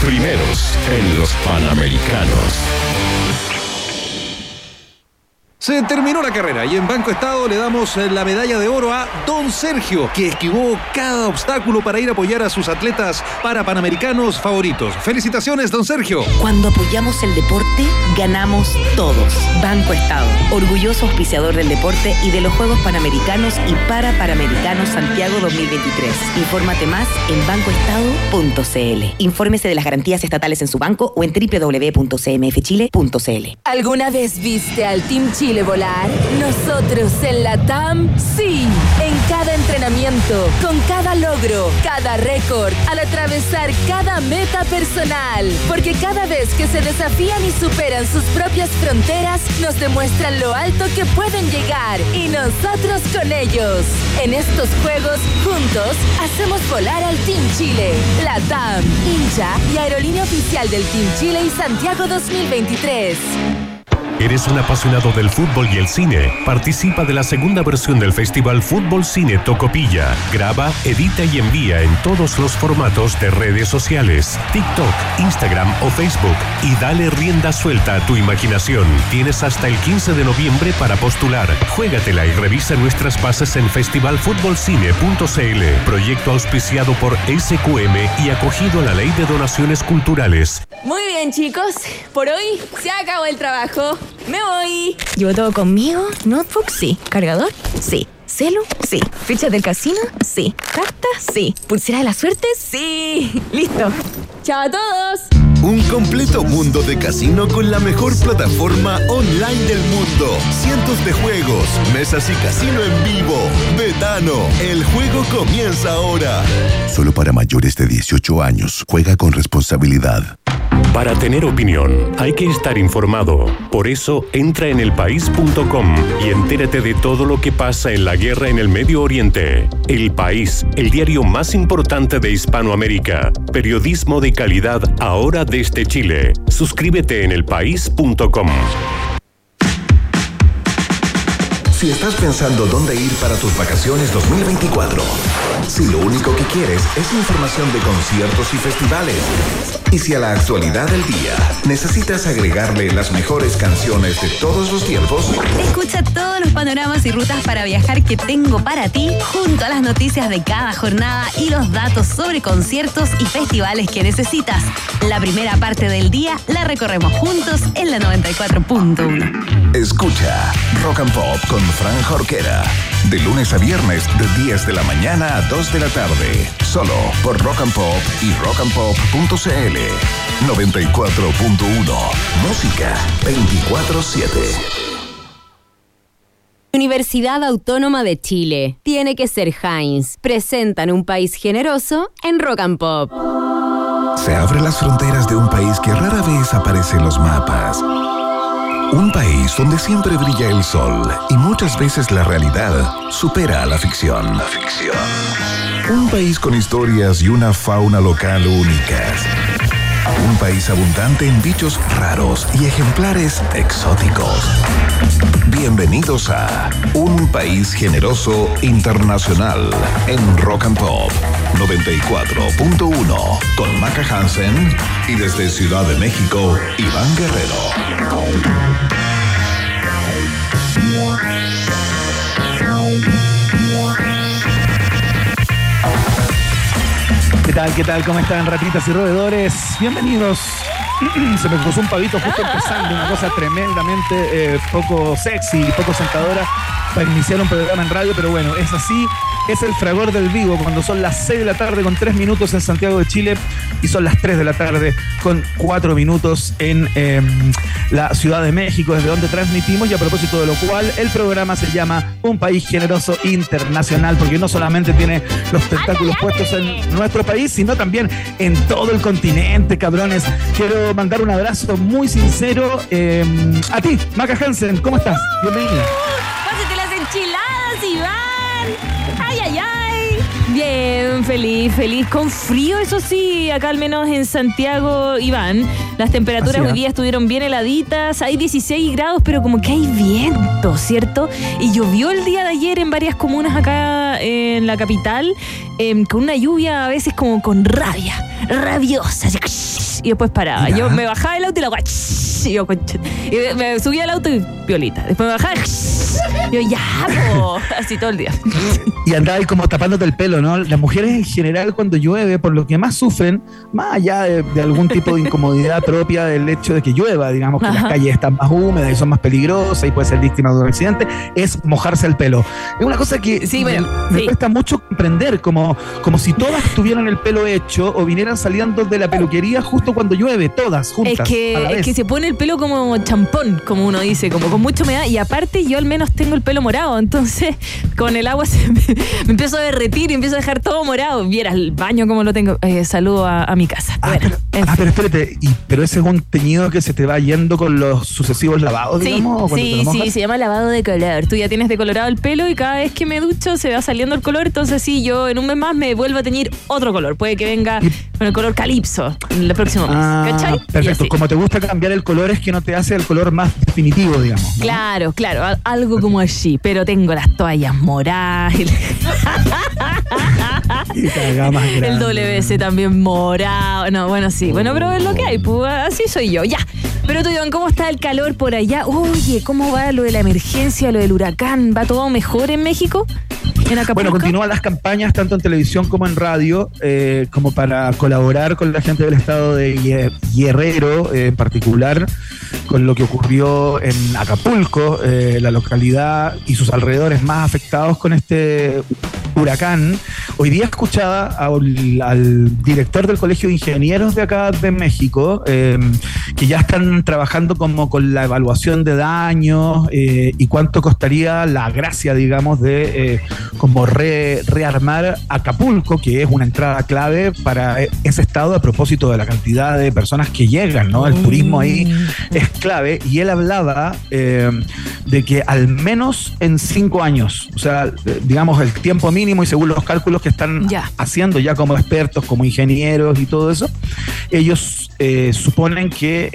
Primeros en los Panamericanos. Se terminó la carrera y en Banco Estado le damos eh, la medalla de oro a Don Sergio, que esquivó cada obstáculo para ir a apoyar a sus atletas para panamericanos favoritos. Felicitaciones, Don Sergio. Cuando apoyamos el deporte, ganamos todos. Banco Estado, orgulloso auspiciador del deporte y de los Juegos Panamericanos y para Panamericanos Santiago 2023. Infórmate más en bancoestado.cl. Infórmese de las garantías estatales en su banco o en www.cmfchile.cl. ¿Alguna vez viste al Team Chile? Volar? Nosotros en la TAM, sí. En cada entrenamiento, con cada logro, cada récord, al atravesar cada meta personal. Porque cada vez que se desafían y superan sus propias fronteras, nos demuestran lo alto que pueden llegar. Y nosotros con ellos. En estos Juegos, juntos, hacemos volar al Team Chile. La TAM, hincha y aerolínea oficial del Team Chile y Santiago 2023. ¿Eres un apasionado del fútbol y el cine? Participa de la segunda versión del Festival Fútbol Cine Tocopilla. Graba, edita y envía en todos los formatos de redes sociales, TikTok, Instagram o Facebook y dale rienda suelta a tu imaginación. Tienes hasta el 15 de noviembre para postular. Juégatela y revisa nuestras bases en festivalfutbolcine.cl. Proyecto auspiciado por SQM y acogido a la Ley de Donaciones Culturales. Muy bien, chicos. Por hoy se acabó el trabajo. ¡Me voy! ¿Llevo todo conmigo? ¿Notebook? Sí. ¿Cargador? Sí. ¿Celu? Sí. ¿Ficha del casino? Sí. ¿Carta? Sí. ¿Pulsera de la suerte? Sí. Listo. ¡Chao a todos! Un completo mundo de casino con la mejor plataforma online del mundo. Cientos de juegos, mesas y casino en vivo. Betano, el juego comienza ahora. Solo para mayores de 18 años. Juega con responsabilidad. Para tener opinión, hay que estar informado. Por eso, entra en elpaís.com y entérate de todo lo que pasa en la guerra en el Medio Oriente. El País, el diario más importante de Hispanoamérica. Periodismo de calidad ahora desde Chile. Suscríbete en elpaís.com. Si estás pensando dónde ir para tus vacaciones 2024, si lo único que quieres es información de conciertos y festivales, y si a la actualidad del día necesitas agregarle las mejores canciones de todos los tiempos, Escucha todos los panoramas y rutas para viajar que tengo para ti, junto a las noticias de cada jornada y los datos sobre conciertos y festivales que necesitas. La primera parte del día la recorremos juntos en la 94.1. escucha Rock and Pop con Fran Jorquera. De lunes a viernes, de 10 de la mañana a 2 de la tarde. Solo por Rock and Pop y rockandpop.cl. 94.1. Música 24-7. Universidad Autónoma de Chile. Tiene que ser Heinz. Presentan un país generoso en Rock and Pop. Se abren las fronteras de un país que rara vez aparece en los mapas. Un país donde siempre brilla el sol y muchas veces la realidad supera a la ficción. Ficción. Un país con historias y una fauna local únicas. Un país abundante en bichos raros y ejemplares exóticos. Bienvenidos a Un País Generoso Internacional en Rock and Pop 94.1 con Maca Hansen y desde Ciudad de México, Iván Guerrero. ¿Qué tal? ¿Qué tal? ¿Cómo están, ratitas y roedores? Bienvenidos. Se me puso un pavito justo empezando, una cosa tremendamente eh, poco sexy y poco sentadora para iniciar un programa en radio, pero bueno, es así, es el fragor del vivo, cuando son las 6 de la tarde con 3 minutos en Santiago de Chile y son las 3 de la tarde con 4 minutos en eh, la Ciudad de México, desde donde transmitimos y a propósito de lo cual el programa se llama Un País Generoso Internacional, porque no solamente tiene los tentáculos puestos en nuestro país, sino también en todo el continente, cabrones. Quiero mandar un abrazo muy sincero eh, a ti, Maca Hansen, ¿cómo estás? Bienvenida. Bien, feliz, feliz. Con frío, eso sí, acá al menos en Santiago, Iván. Las temperaturas hoy día estuvieron bien heladitas. Hay 16 grados, pero como que hay viento, ¿cierto? Y llovió el día de ayer en varias comunas acá en la capital, em, con una lluvia a veces como con rabia, rabiosa. Y después paraba. Yo me bajaba del auto y la guay, y yo. Y me- me subía al auto y violita. Después me bajaba y yo, ya, po. Así todo el día. Y andaba ahí como tapándote el pelo, ¿no? Las mujeres en general cuando llueve, por lo que más sufren, más allá de, de algún tipo de incomodidad propia del hecho de que llueva, digamos que Ajá. las calles están más húmedas y son más peligrosas y puede ser víctima de un accidente, es mojarse el pelo. Es una cosa que Sí, bueno, me, me sí. cuesta mucho comprender, como, como si todas tuvieran el pelo hecho o vinieran saliendo de la peluquería justo cuando llueve, todas juntas. Es a la que, es que se pone el pelo como champón, como uno dice, como con mucha humedad. Y aparte, yo al menos tengo el pelo morado. Entonces, con el agua se me, me empiezo a derretir y empiezo a dejar todo morado. Vieras el baño como lo tengo. Eh, saludo a, a mi casa. Ah, bueno, pero, ah, pero espérate, y, pero ese es un teñido que se te va yendo con los sucesivos lavados, Sí, digamos, sí, sí, se llama lavado de color. Tú ya tienes decolorado el pelo y cada vez que me ducho se va saliendo el color. Entonces, sí, yo en un mes más me vuelvo a teñir otro color. Puede que venga con el color calipso el próximo Ah, ¿Cachai? Perfecto. Como te gusta cambiar el color, es que no te hace el color más definitivo, digamos. ¿no? Claro, claro, al- algo como así, pero tengo las toallas moradas, el. WC también morado. No, bueno, sí, bueno, pero es lo que hay, pues así soy yo, ya. Pero Iván, ¿cómo está el calor por allá? Oye, ¿cómo va lo de la emergencia, lo del huracán? ¿Va todo mejor en México? Bueno, continúan las campañas tanto en televisión como en radio, eh, como para colaborar con la gente del estado de Guer- Guerrero, eh, en particular con lo que ocurrió en Acapulco, eh, la localidad y sus alrededores más afectados con este huracán. Hoy día escuchaba al, al director del Colegio de Ingenieros de acá de México, eh, que ya están trabajando como con la evaluación de daños eh, y cuánto costaría la gracia, digamos, de eh, como re- rearmar Acapulco, que es una entrada clave para eh, ese estado a propósito de la cantidad de personas que llegan, ¿no? El turismo ahí es clave y él hablaba eh, de que al menos en cinco años, o sea, digamos el tiempo mínimo y según los cálculos que están Ya. haciendo ya como expertos, como ingenieros y todo eso, ellos suponen que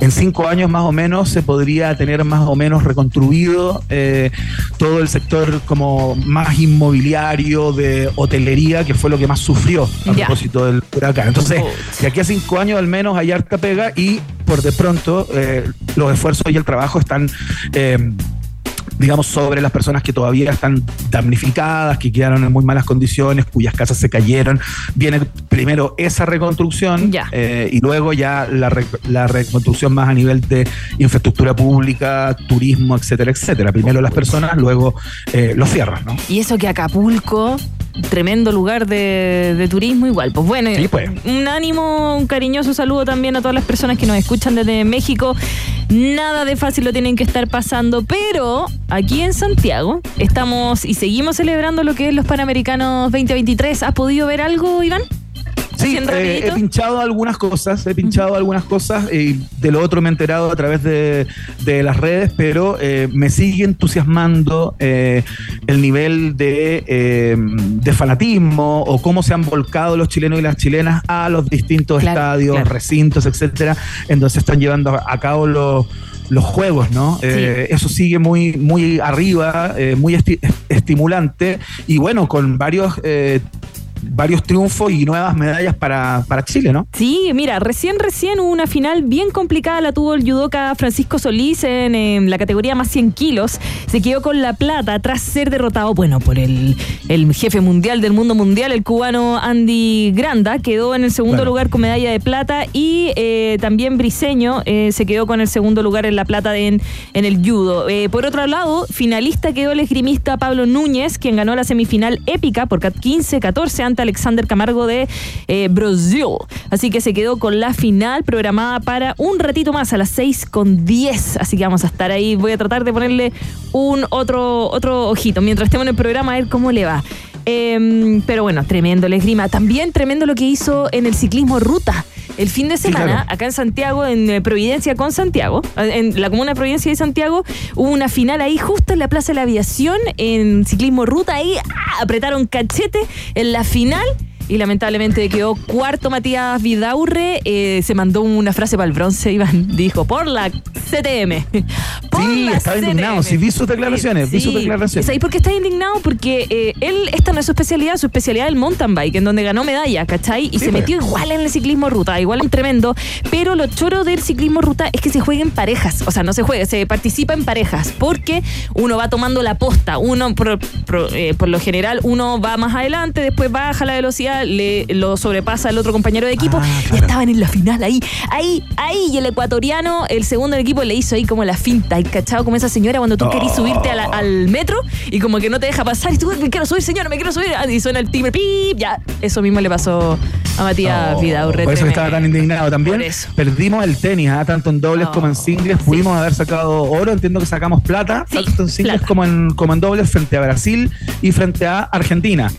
en cinco años más o menos se podría tener más o menos reconstruido eh, todo el sector como más inmobiliario de hotelería, que fue lo que más sufrió a propósito del huracán. Entonces, de aquí a cinco años al menos hay harta pega y por de pronto eh, los esfuerzos y el trabajo están... eh, digamos, sobre las personas que todavía están damnificadas, que quedaron en muy malas condiciones, cuyas casas se cayeron. Viene primero esa reconstrucción Ya. eh, y luego ya la, re- la reconstrucción más a nivel de infraestructura pública, turismo, etcétera, etcétera. Primero las personas, luego eh, los cierres, ¿no? Y eso que Acapulco, tremendo lugar de, de turismo igual. Pues bueno, Sí, pues. un ánimo, un cariñoso saludo también a todas las personas que nos escuchan desde México. Nada de fácil lo tienen que estar pasando, pero aquí en Santiago estamos y seguimos celebrando lo que es los Panamericanos 2023. ¿Has podido ver algo, Iván? Sí, eh, he pinchado algunas cosas, he pinchado algunas cosas y de lo otro me he enterado a través de, de las redes, pero eh, me sigue entusiasmando eh, el nivel de, eh, de fanatismo o cómo se han volcado los chilenos y las chilenas a los distintos Claro, estadios, claro. recintos, etcétera, en donde se están llevando a cabo los los juegos, ¿no? Eh, eso sigue muy, muy arriba, eh, muy esti- estimulante. Y bueno, con varios eh, varios triunfos y nuevas medallas para, para Chile, ¿no? Sí, mira, recién, recién hubo una final bien complicada, la tuvo el judoka Francisco Solís en, la categoría más 100 kilos. Se quedó con la plata tras ser derrotado, bueno, por el, el jefe mundial del mundo mundial, el cubano Andy Granda. Quedó en el segundo Claro. lugar con medalla de plata y eh, también Briseño eh, se quedó con el segundo lugar en la plata en, en el judo. Eh, por otro lado, finalista quedó el esgrimista Pablo Núñez, quien ganó la semifinal épica por 15-14 Alexander Camargo de eh. Así que se quedó con la final programada para un ratito más, a las 6 con 10. Así que vamos a estar ahí. Voy a tratar de ponerle un otro, otro ojito mientras estemos en el programa a ver cómo le va. Em, pero bueno, tremendo el esgrima. También tremendo lo que hizo en el ciclismo ruta. El fin de semana, claro. acá en Santiago, en eh, Providencia con Santiago, en la comuna de Providencia de Santiago, hubo una final ahí justo en la Plaza de la Aviación, en ciclismo ruta, ahí ah, apretaron cachete en la final y lamentablemente quedó cuarto Matías Vidaurre. Eh, se mandó una frase para el bronce, Iván. Dijo, por la CTM. Por sí, la estaba indignado. Sí, vi sus declaraciones. vi sus Sí. declaraciones. ¿Sabes por qué está indignado? Porque eh, él, esta no es su especialidad, su especialidad es el mountain bike, en donde ganó medalla, ¿cachai? Y Sí, se pues. metió igual en el ciclismo ruta, igual un tremendo. Pero lo choro del ciclismo ruta es que se juega en parejas. O sea, no se juega, se participa en parejas. Porque uno va tomando la posta. Uno, por, por, eh, por lo general, uno va más adelante, después baja la velocidad, le lo sobrepasa el otro compañero de equipo. Ah, Y estaban en la final ahí, ahí, ahí. Y el ecuatoriano, el segundo del equipo, le hizo ahí como la finta. Y cachado como esa señora cuando tú querís subirte la- al metro y como que no te deja pasar. Y tú, me quiero subir, señora, me quiero subir. Ah, Y suena el timbre, pip, ya. Eso mismo le pasó a Matías Oh, Vidaurre. Por eso que estaba tan indignado. También perdimos el tenis, ¿ah? tanto en dobles Oh, como en singles. sí. Pudimos haber sacado oro, entiendo que sacamos plata, Sí, tanto en singles plata. como en, como en dobles frente a Brasil y frente a Argentina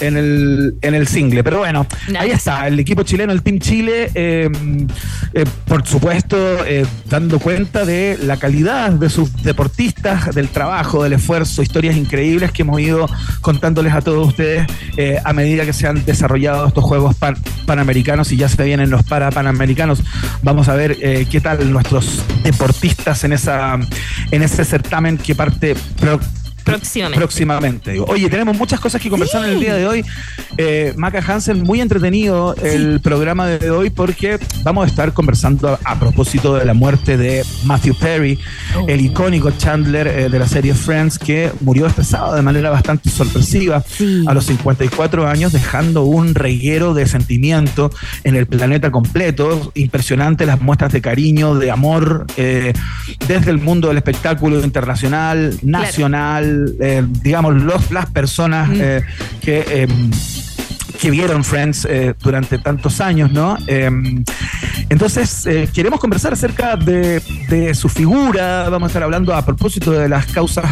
en el, en el single. Pero bueno, ahí está, el equipo chileno, el Team Chile, eh, eh, por supuesto, eh, dando cuenta de la calidad de sus deportistas, del trabajo, del esfuerzo, historias increíbles que hemos ido contándoles a todos ustedes a medida que se han desarrollado estos Juegos pan- Panamericanos y ya se vienen los para Panamericanos. Vamos a ver qué tal nuestros deportistas en esa en ese certamen que parte Próximamente. próximamente. digo. Oye, tenemos muchas cosas que conversar en el día de hoy. Eh, Maca Hansen, muy entretenido el programa de hoy porque vamos a estar conversando a, a propósito de la muerte de Matthew Perry, el icónico Chandler eh, de la serie Friends, que murió este sábado de manera bastante sorpresiva Sí. a los 54 años, dejando un reguero de sentimiento en el planeta completo. Impresionante las muestras de cariño, de amor, eh, desde el mundo del espectáculo internacional, nacional, eh, digamos, los, las personas Mm. eh, que... eh, que vieron Friends eh, durante tantos años, ¿no? Eh, entonces, eh, queremos conversar acerca de, de su figura, vamos a estar hablando a propósito de las causas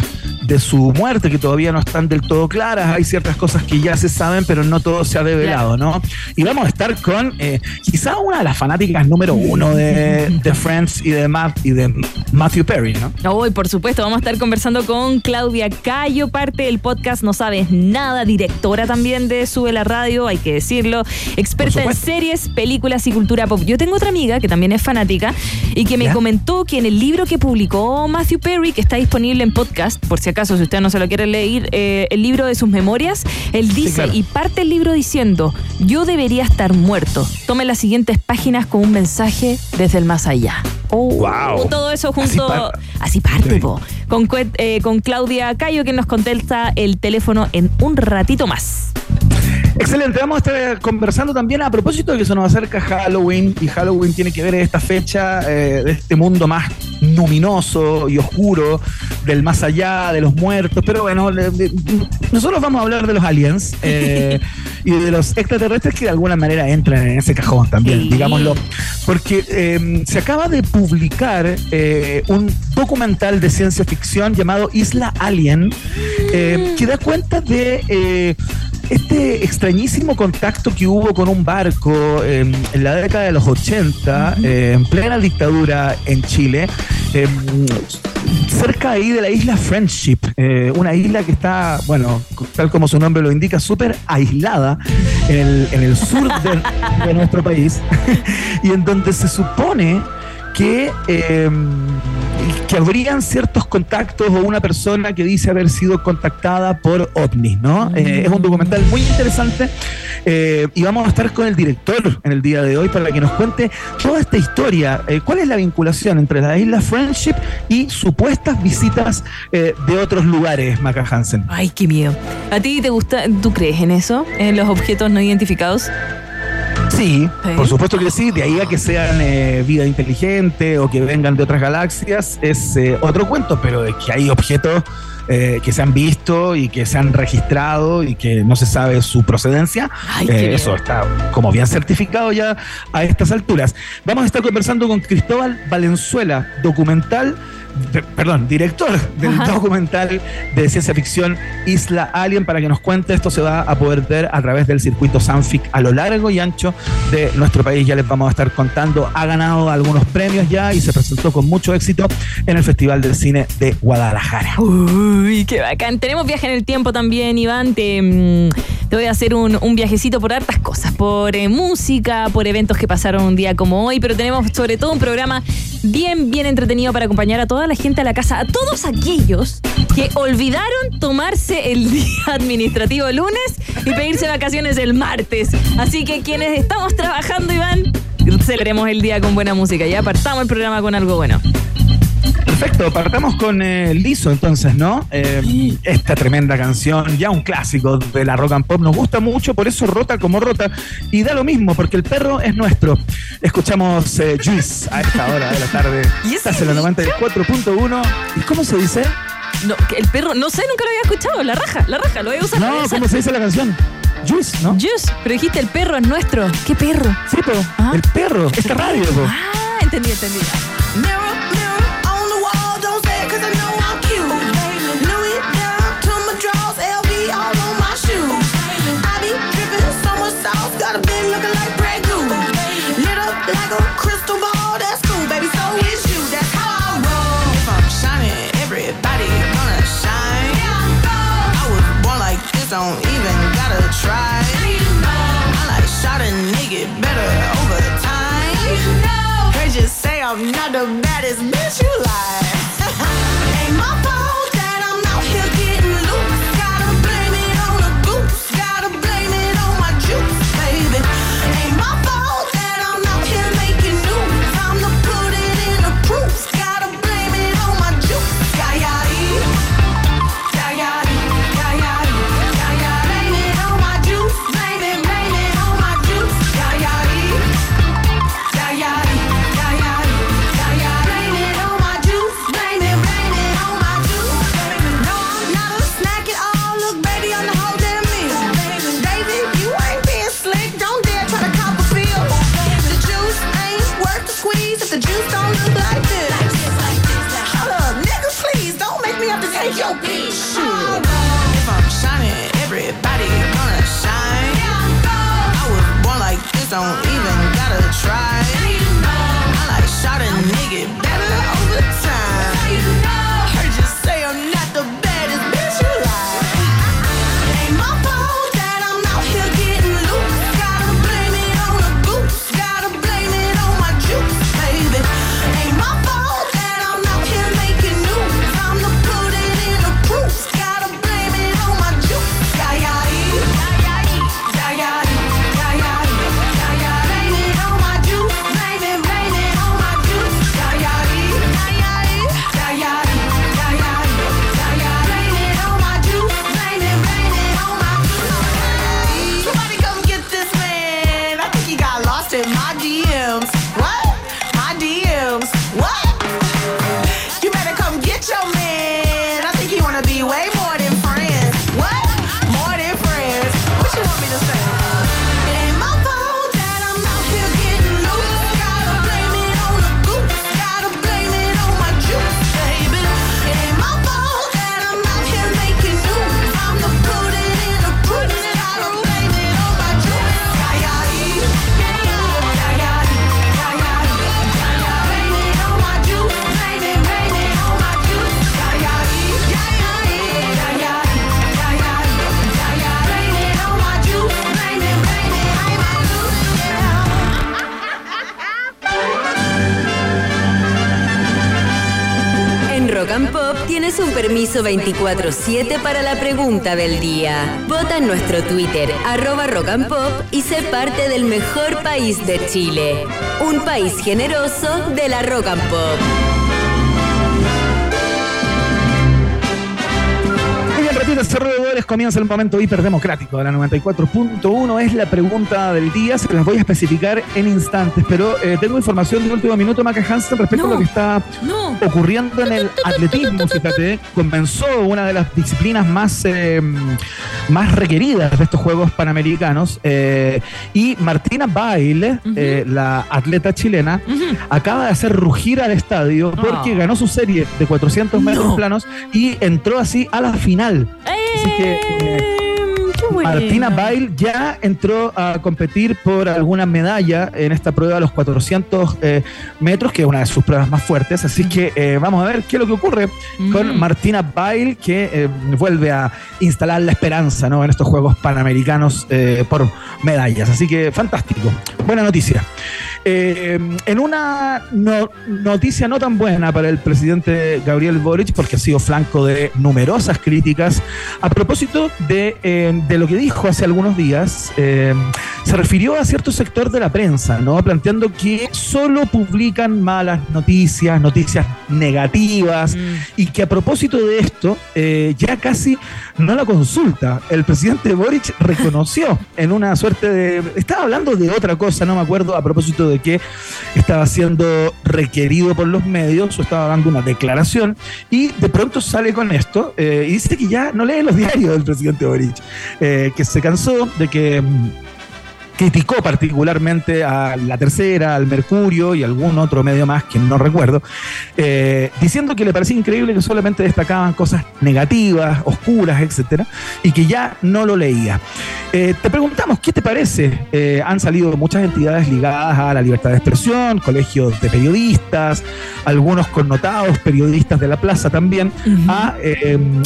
de su muerte, que todavía no están del todo claras, hay ciertas cosas que ya se saben, pero no todo se ha develado, ¿no? Y vamos a estar con eh, quizá una de las fanáticas número uno de, de Friends y de, Matt, y de Matthew Perry, ¿no? Hoy, por supuesto, vamos a estar conversando con Claudia Cayo, parte del podcast No Sabes Nada, directora también de Sube la Radio, hay que decirlo, experta en series, películas y cultura pop. Yo tengo otra amiga que también es fanática y que me ¿Ya? comentó que en el libro que publicó Matthew Perry, que está disponible en podcast, por si acaso, si usted no se lo quiere leer, eh, el libro de sus memorias, él dice, claro. y parte el libro diciendo, yo debería estar muerto. Tome las siguientes páginas con un mensaje desde el más allá. Oh, Guau. Todo eso Así junto... par- Así parte, Sí. po. Con, eh, con Claudia Cayo, que nos contesta el teléfono en un ratito más. Excelente, vamos a estar conversando también a propósito de que se nos acerca Halloween y Halloween tiene que ver esta fecha eh, de este mundo más luminoso y oscuro, del más allá, de los muertos, pero bueno, nosotros vamos a hablar de los aliens eh, y de los extraterrestres que de alguna manera entran en ese cajón también, Sí. digámoslo, porque eh, se acaba de publicar eh, un documental de ciencia ficción llamado Isla Alien, eh, que da cuenta de... este extrañísimo contacto que hubo con un barco eh, en la década de los 80, eh, en plena dictadura en Chile, eh, cerca ahí de la isla Friendship, eh, una isla que está, bueno, tal como su nombre lo indica, súper aislada en el, en el sur de, de nuestro país, y en donde se supone que, que habrían ciertos contactos o una persona que dice haber sido contactada por ovnis, ¿no? Eh, es un documental muy interesante eh, y vamos a estar con el director en el día de hoy para que nos cuente toda esta historia. Eh, ¿Cuál es la vinculación entre la isla Friendship y supuestas visitas de otros lugares, Maca Hansen? Ay, qué miedo. ¿A ti te gusta, tú crees en eso? ¿En los objetos no identificados? Sí, Sí. por supuesto que sí. De ahí a que sean eh, vida inteligente o que vengan de otras galaxias es eh, otro cuento, pero de que hay objetos eh, que se han visto y que se han registrado y que no se sabe su procedencia, Ay, eso está como bien certificado ya a estas alturas. Vamos a estar conversando con Cristóbal Valenzuela, documental. Perdón, director del Ajá. documental de ciencia ficción Isla Alien para que nos cuente. Esto se va a poder ver a través del circuito Sanfic a lo largo y ancho de nuestro país. Ya les vamos a estar contando. Ha ganado algunos premios ya y se presentó con mucho éxito en el Festival del Cine de Guadalajara. Uy, qué bacán. Tenemos viaje en el tiempo también, Iván. Te, mm, te voy a hacer un, un viajecito por hartas cosas, por eh, música, por eventos que pasaron un día como hoy, pero tenemos sobre todo un programa bien, bien entretenido para acompañar a toda la gente a la casa, a todos aquellos que olvidaron tomarse el día administrativo el lunes y pedirse vacaciones el martes. Así que quienes estamos trabajando, Iván, celebremos el día con buena música. Ya apartamos el programa con algo bueno. Perfecto, partamos con eh, Liso entonces, ¿no? Eh, esta tremenda canción, ya un clásico de la rock and pop, nos gusta mucho, por eso rota como rota, y da lo mismo, porque el perro es nuestro. Escuchamos eh, Juice a esta hora de la tarde. ¿Y Estás en la 94.1. ¿Y cómo se dice? No, que el perro, no sé, nunca lo había escuchado. La raja, la raja, lo voy a usar. No. ¿cómo se dice la canción? Juice, ¿no? Juice, pero dijiste el perro es nuestro. ¿Qué perro? Sí, po, Ah. el perro, esta radio, po. Ah, entendí, entendí. Don't even gotta try. I like shot a better over time. You say I'm not the baddest bitch you like. Don't 24-7 para la pregunta del día. Vota en nuestro Twitter, arroba Rock and Pop, y sé parte del mejor país de Chile. Un país generoso de la Rock and Pop. Ratitas alrededores, comienza el momento hiperdemocrático de la 94.1. Es la pregunta del día, se las voy a especificar en instantes, pero eh, tengo información de último minuto, Maca Hansen, respecto No. a lo que está No. ocurriendo en el atletismo. Fíjate, comenzó una de las disciplinas más, eh, más requeridas de estos Juegos Panamericanos eh, y Martina Baile, eh, la atleta chilena, acaba de hacer rugir al estadio porque Ah. ganó su serie de 400 metros No. planos y entró así a la final. Así que, eh, bueno. Martina Bail ya entró a competir por alguna medalla en esta prueba de los 400 eh, metros, que es una de sus pruebas más fuertes. Así que eh, vamos a ver qué es lo que ocurre con Mm. Martina Bail, que eh, vuelve a instalar la esperanza ¿no? en estos Juegos Panamericanos por medallas. Así que fantástico. Buena noticia. Eh, en una no- noticia no tan buena para el presidente Gabriel Boric, porque ha sido flanco de numerosas críticas, a propósito de, eh, de lo que dijo hace algunos días, eh, se refirió a cierto sector de la prensa, ¿no? planteando que solo publican malas noticias, noticias negativas, y que a propósito de esto, eh, ya casi no la consulta. El presidente Boric reconoció en una suerte de... Estaba hablando de otra cosa, no me acuerdo, a propósito de que estaba siendo requerido por los medios o estaba dando una declaración y de pronto sale con esto eh, y dice que ya no lee los diarios del presidente Boric, eh, que se cansó de que... criticó particularmente a La Tercera, al Mercurio y algún otro medio más que no recuerdo, eh, diciendo que le parecía increíble que solamente destacaban cosas negativas, oscuras, etcétera, y que ya no lo leía. Eh, te preguntamos, ¿qué te parece? Eh, han salido muchas entidades ligadas a la libertad de expresión, colegios de periodistas, algunos connotados periodistas de la plaza también, a,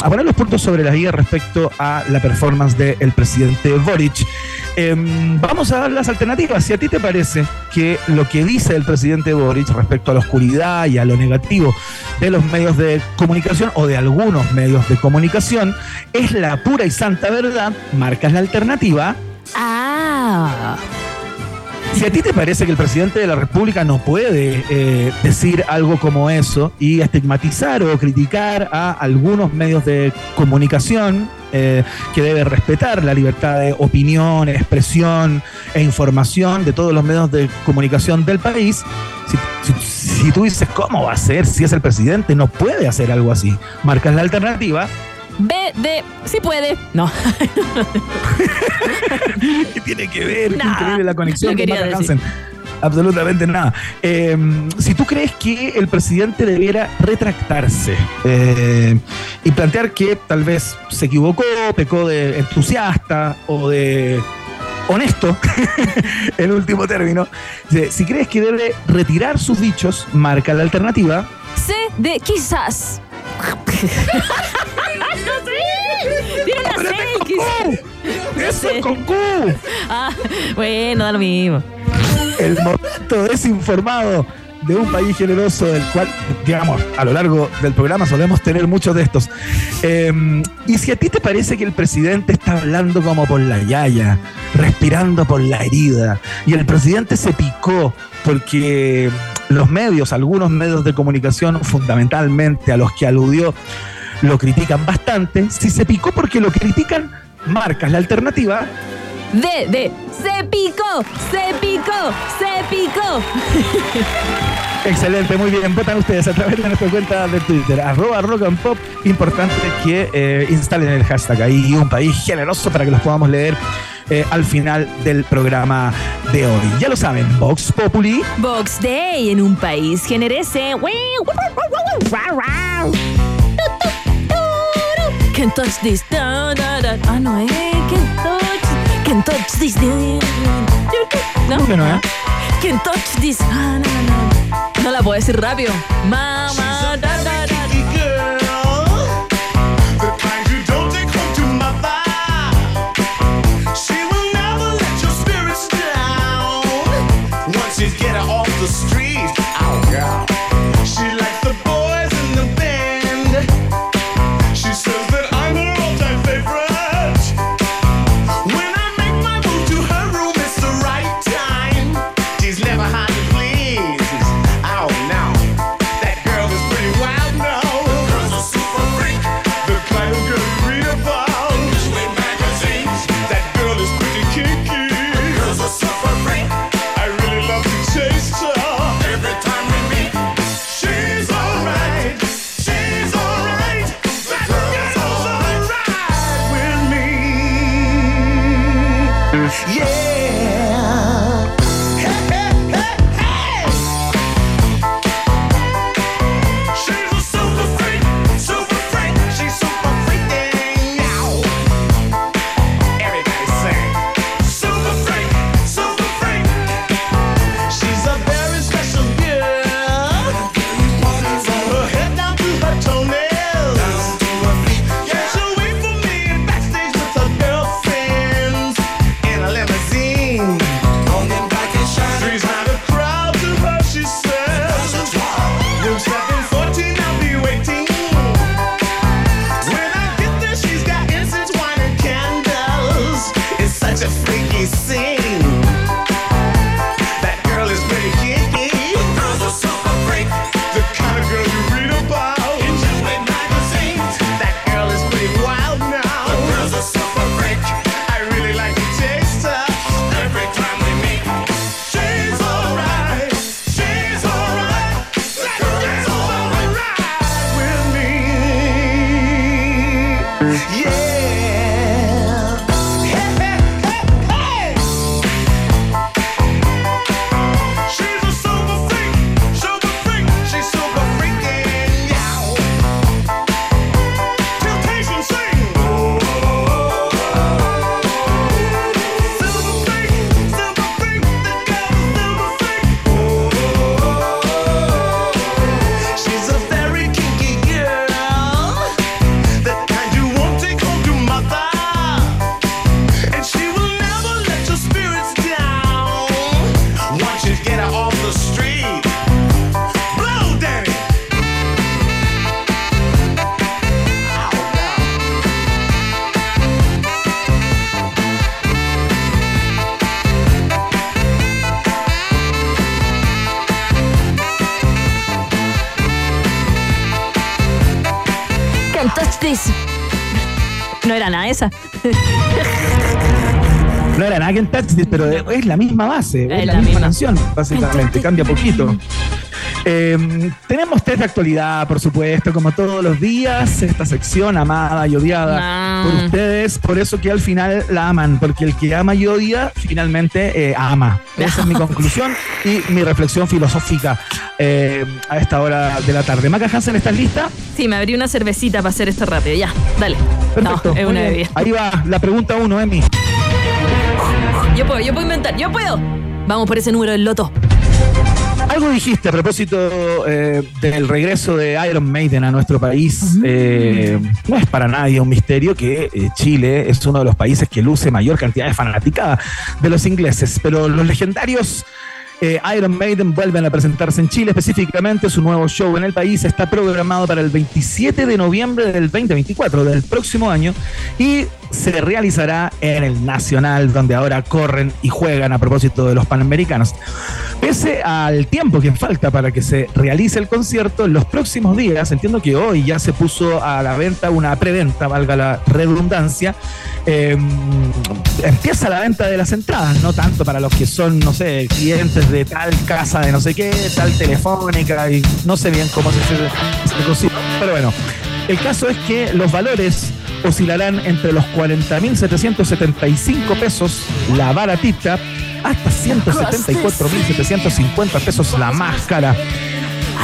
a poner los puntos sobre las guías respecto a la performance del presidente Boric. Em, vamos a dar las alternativas. Si a ti te parece que lo que dice el presidente Boric respecto a la oscuridad y a lo negativo de los medios de comunicación o de algunos medios de comunicación es la pura y santa verdad, marcas la alternativa. Ah. Si a ti te parece que el presidente de la República no puede eh, decir algo como eso y estigmatizar o criticar a algunos medios de comunicación, eh, que debe respetar la libertad de opinión, expresión e información de todos los medios de comunicación del país, si, si- si tú dices, ¿cómo va a ser si es el presidente? No puede hacer algo así. Marcas la alternativa. B de. Sí puede. No. ¿Qué tiene que ver? Qué Nada. increíble la conexión decir. Hansen. Absolutamente nada. Eh, si tú crees que el presidente debiera retractarse eh, y plantear que tal vez se equivocó, pecó de entusiasta o de honesto, en último término, si- si crees que debe retirar sus dichos, marca la alternativa. C de quizás. no sé. Una C. quizás. ¡Eso es con Q! Ah, bueno, da lo mismo. el momento desinformado de un país generoso del cual, digamos, a lo largo del programa solemos tener muchos de estos. Eh, y si a ti te parece que el presidente está hablando como por la yaya, respirando por la herida, y el presidente se picó porque los medios, algunos medios de comunicación fundamentalmente a los que aludió, lo critican bastante, si se picó porque lo critican, marcas la alternativa D de. Se picó. Se picó. Se picó. Excelente, muy bien. Votan ustedes a través de nuestra cuenta de Twitter, arroba rock and pop. Importante que eh, instalen el hashtag ahí, un país generoso para que los podamos leer eh, al final del programa de hoy. Ya lo saben, Vox Populi. Box Day en un país generese. Can't touch this. Da, da, da. Ah, no, eh. Can't touch. Can't touch this. No, ¿Cómo que no, eh? Can't touch this. Ah, no, no. No la puedo decir rápido. Mamá. This. No era nada esa. No era nada que en Touch, pero es la misma base, es, Es la, la misma misma. canción, básicamente, cambia poquito. Eh, tenemos test de actualidad, por supuesto, como todos los días, esta sección amada y odiada Ah. por ustedes, por eso que al final la aman, porque el que ama y odia, finalmente eh, ama. Esa es mi conclusión y mi reflexión filosófica eh, a esta hora de la tarde. Maca Hansen, ¿estás lista? Sí, me abrí una cervecita para hacer esto rápido. Ya, dale. Perfecto. No, es una bebida. Ahí va la pregunta uno, Emi. Yo puedo, yo puedo inventar, yo puedo. Vamos por ese número del loto. Algo dijiste a propósito eh, del regreso de Iron Maiden a nuestro país. Eh, no es para nadie un misterio que eh, Chile es uno de los países que luce mayor cantidad de fanaticada de los ingleses, pero los legendarios eh, Iron Maiden vuelven a presentarse en Chile, específicamente su nuevo show en el país está programado para el 27 de noviembre del 2024, del próximo año, y se realizará en el Nacional, donde ahora corren y juegan a propósito de los Panamericanos. Pese al tiempo que falta para que se realice el concierto, en los próximos días, entiendo que hoy ya se puso a la venta una preventa, valga la redundancia, eh, empieza la venta de las entradas, no tanto para los que son, no sé, clientes de tal casa de no sé qué, tal telefónica, y no sé bien cómo se, se, se pero bueno. El caso es que los valores oscilarán entre los 40.775 pesos la baratita hasta 174.750 pesos la más cara.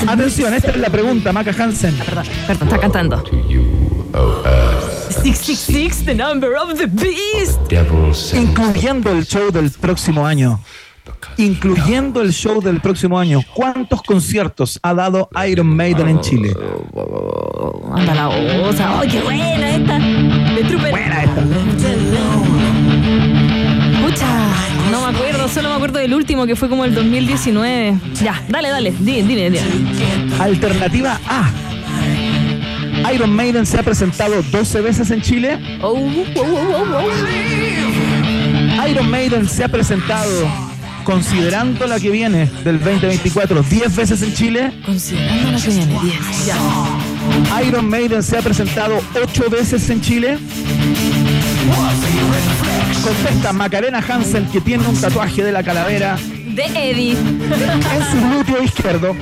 Atención, esta es la pregunta, Maca Hansen. Perdón, perdón, está cantando. 666, the number of the beast. Incluyendo el show del próximo año. Incluyendo el show del próximo año, ¿cuántos conciertos ha dado Iron Maiden en Chile? Anda la osa. ¡Oh, qué buena esta! De Trooper. Buena esta. Pucha, no me acuerdo, solo me acuerdo del último que fue como el 2019. Ya, dale, dale, dime, dime, dime. Alternativa A. Iron Maiden se ha presentado 12 veces en Chile. Oh, oh. Iron Maiden se ha presentado, considerando la que viene del 2024, 10 veces en Chile. Considerando la que viene, 10. Ya. Iron Maiden se ha presentado 8 veces en Chile. Contesta Macarena Hansen, que tiene un tatuaje de la calavera De Eddie. en su glúteo izquierdo.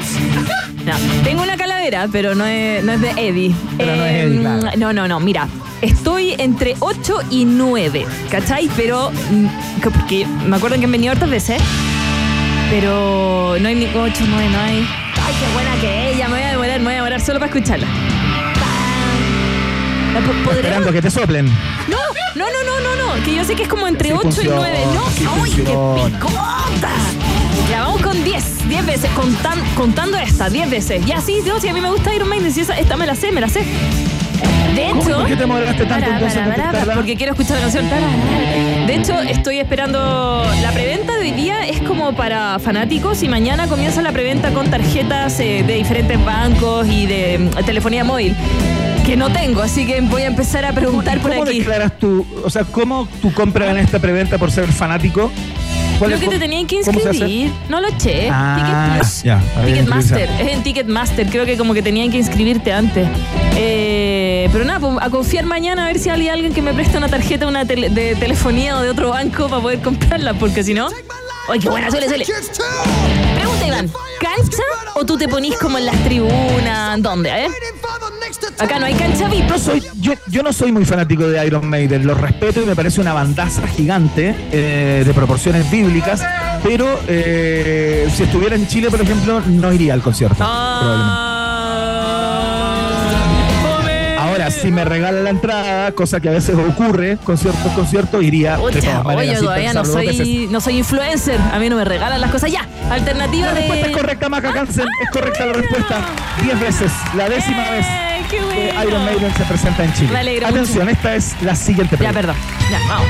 No, tengo una calavera, pero no es, no es de Eddie. Pero no es Eddie, claro. No, no, no, mira. Estoy entre 8 y 9, ¿cachai? Pero, mm, que- porque me acuerdo que han venido hartas veces, pero no hay ni 8, 9, no hay. Ay, qué buena que es ella, me voy a demorar, me voy a demorar solo para escucharla. ¿La po- ¿Podremos? Esperando que te soplen. No, no, no, no, no, no, que yo sé que es como entre Sí 8 y funciona, 9, ¿no? ¡Ay, qué picota! Ya vamos con 10, 10 veces, contan- contando esta, 10 veces. Ya, sí, no, si a mí me gusta Iron Maiden, si esa, esta me la sé, me la sé. De hecho, ¿Por qué te tanto Para, para, para, porque quiero escuchar la canción. De hecho, estoy esperando la preventa de hoy día es como para fanáticos y mañana comienza la preventa con tarjetas eh, de diferentes bancos y de mm, telefonía móvil que no tengo, así que voy a empezar a preguntar por ¿Cómo aquí. declaras tú, o sea, cómo tú compras en esta preventa por ser fanático? ¿Cuál Lo es- que te tenían que cómo inscribir, no lo eché. Ah, había Ticketmaster, es en Ticketmaster, creo que como que tenían que inscribirte antes. Eh, pero nada, pues, a confiar mañana a ver si hay alguien que me presta una tarjeta una tele- de telefonía o de otro banco para poder comprarla, porque si no. ¡Ay, qué buena! Suele, suele. ¿Cancha o tú te ponís como en las tribunas? ¿Dónde? A ver. Acá no hay cancha VIP. Yo, soy, yo, yo no soy muy fanático de Iron Maiden, lo respeto y me parece una bandaza gigante eh, de proporciones bíblicas, pero eh, si estuviera en Chile, por ejemplo, no iría al concierto. probablemente. Si me regalan la entrada, cosa que a veces ocurre, concierto, concierto, iría oye, sin todavía no veces. soy, no soy influencer. A mí no me regalan las cosas. Ya, alternativa La de. respuesta es correcta, Maca Hansen. Es correcta la respuesta. Diez veces. La décima vez ¡Eh, qué que! Iron Maiden se presenta en Chile. Me alegro Atención, esta es la siguiente Ya, pregunta. perdón. Ya, vamos.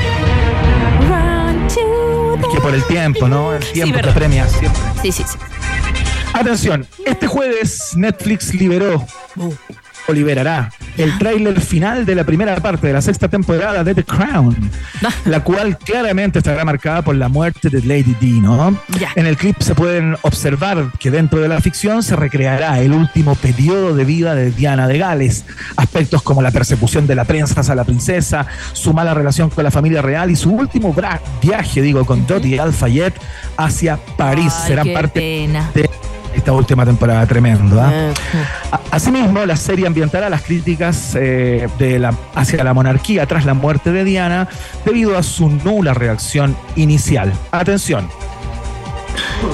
The- Que por el tiempo, ¿no? El tiempo te perdón. premia siempre. Sí, sí, sí. Atención, este jueves Netflix liberó o liberará el tráiler final de la primera parte de la sexta temporada de The Crown, la cual claramente estará marcada por la muerte de Lady Di, ¿no? En el clip se pueden observar que dentro de la ficción se recreará el último periodo de vida de Diana de Gales, aspectos como la persecución de la prensa a la princesa, su mala relación con la familia real y su último viaje, digo, con Dottie Al-Fayed hacia París Ay, serán parte pena. de esta última temporada tremendo. ¿ah? Eh, A- Asimismo, la serie ambientará las críticas eh, de la, hacia la monarquía tras la muerte de Diana debido a su nula reacción inicial. Atención,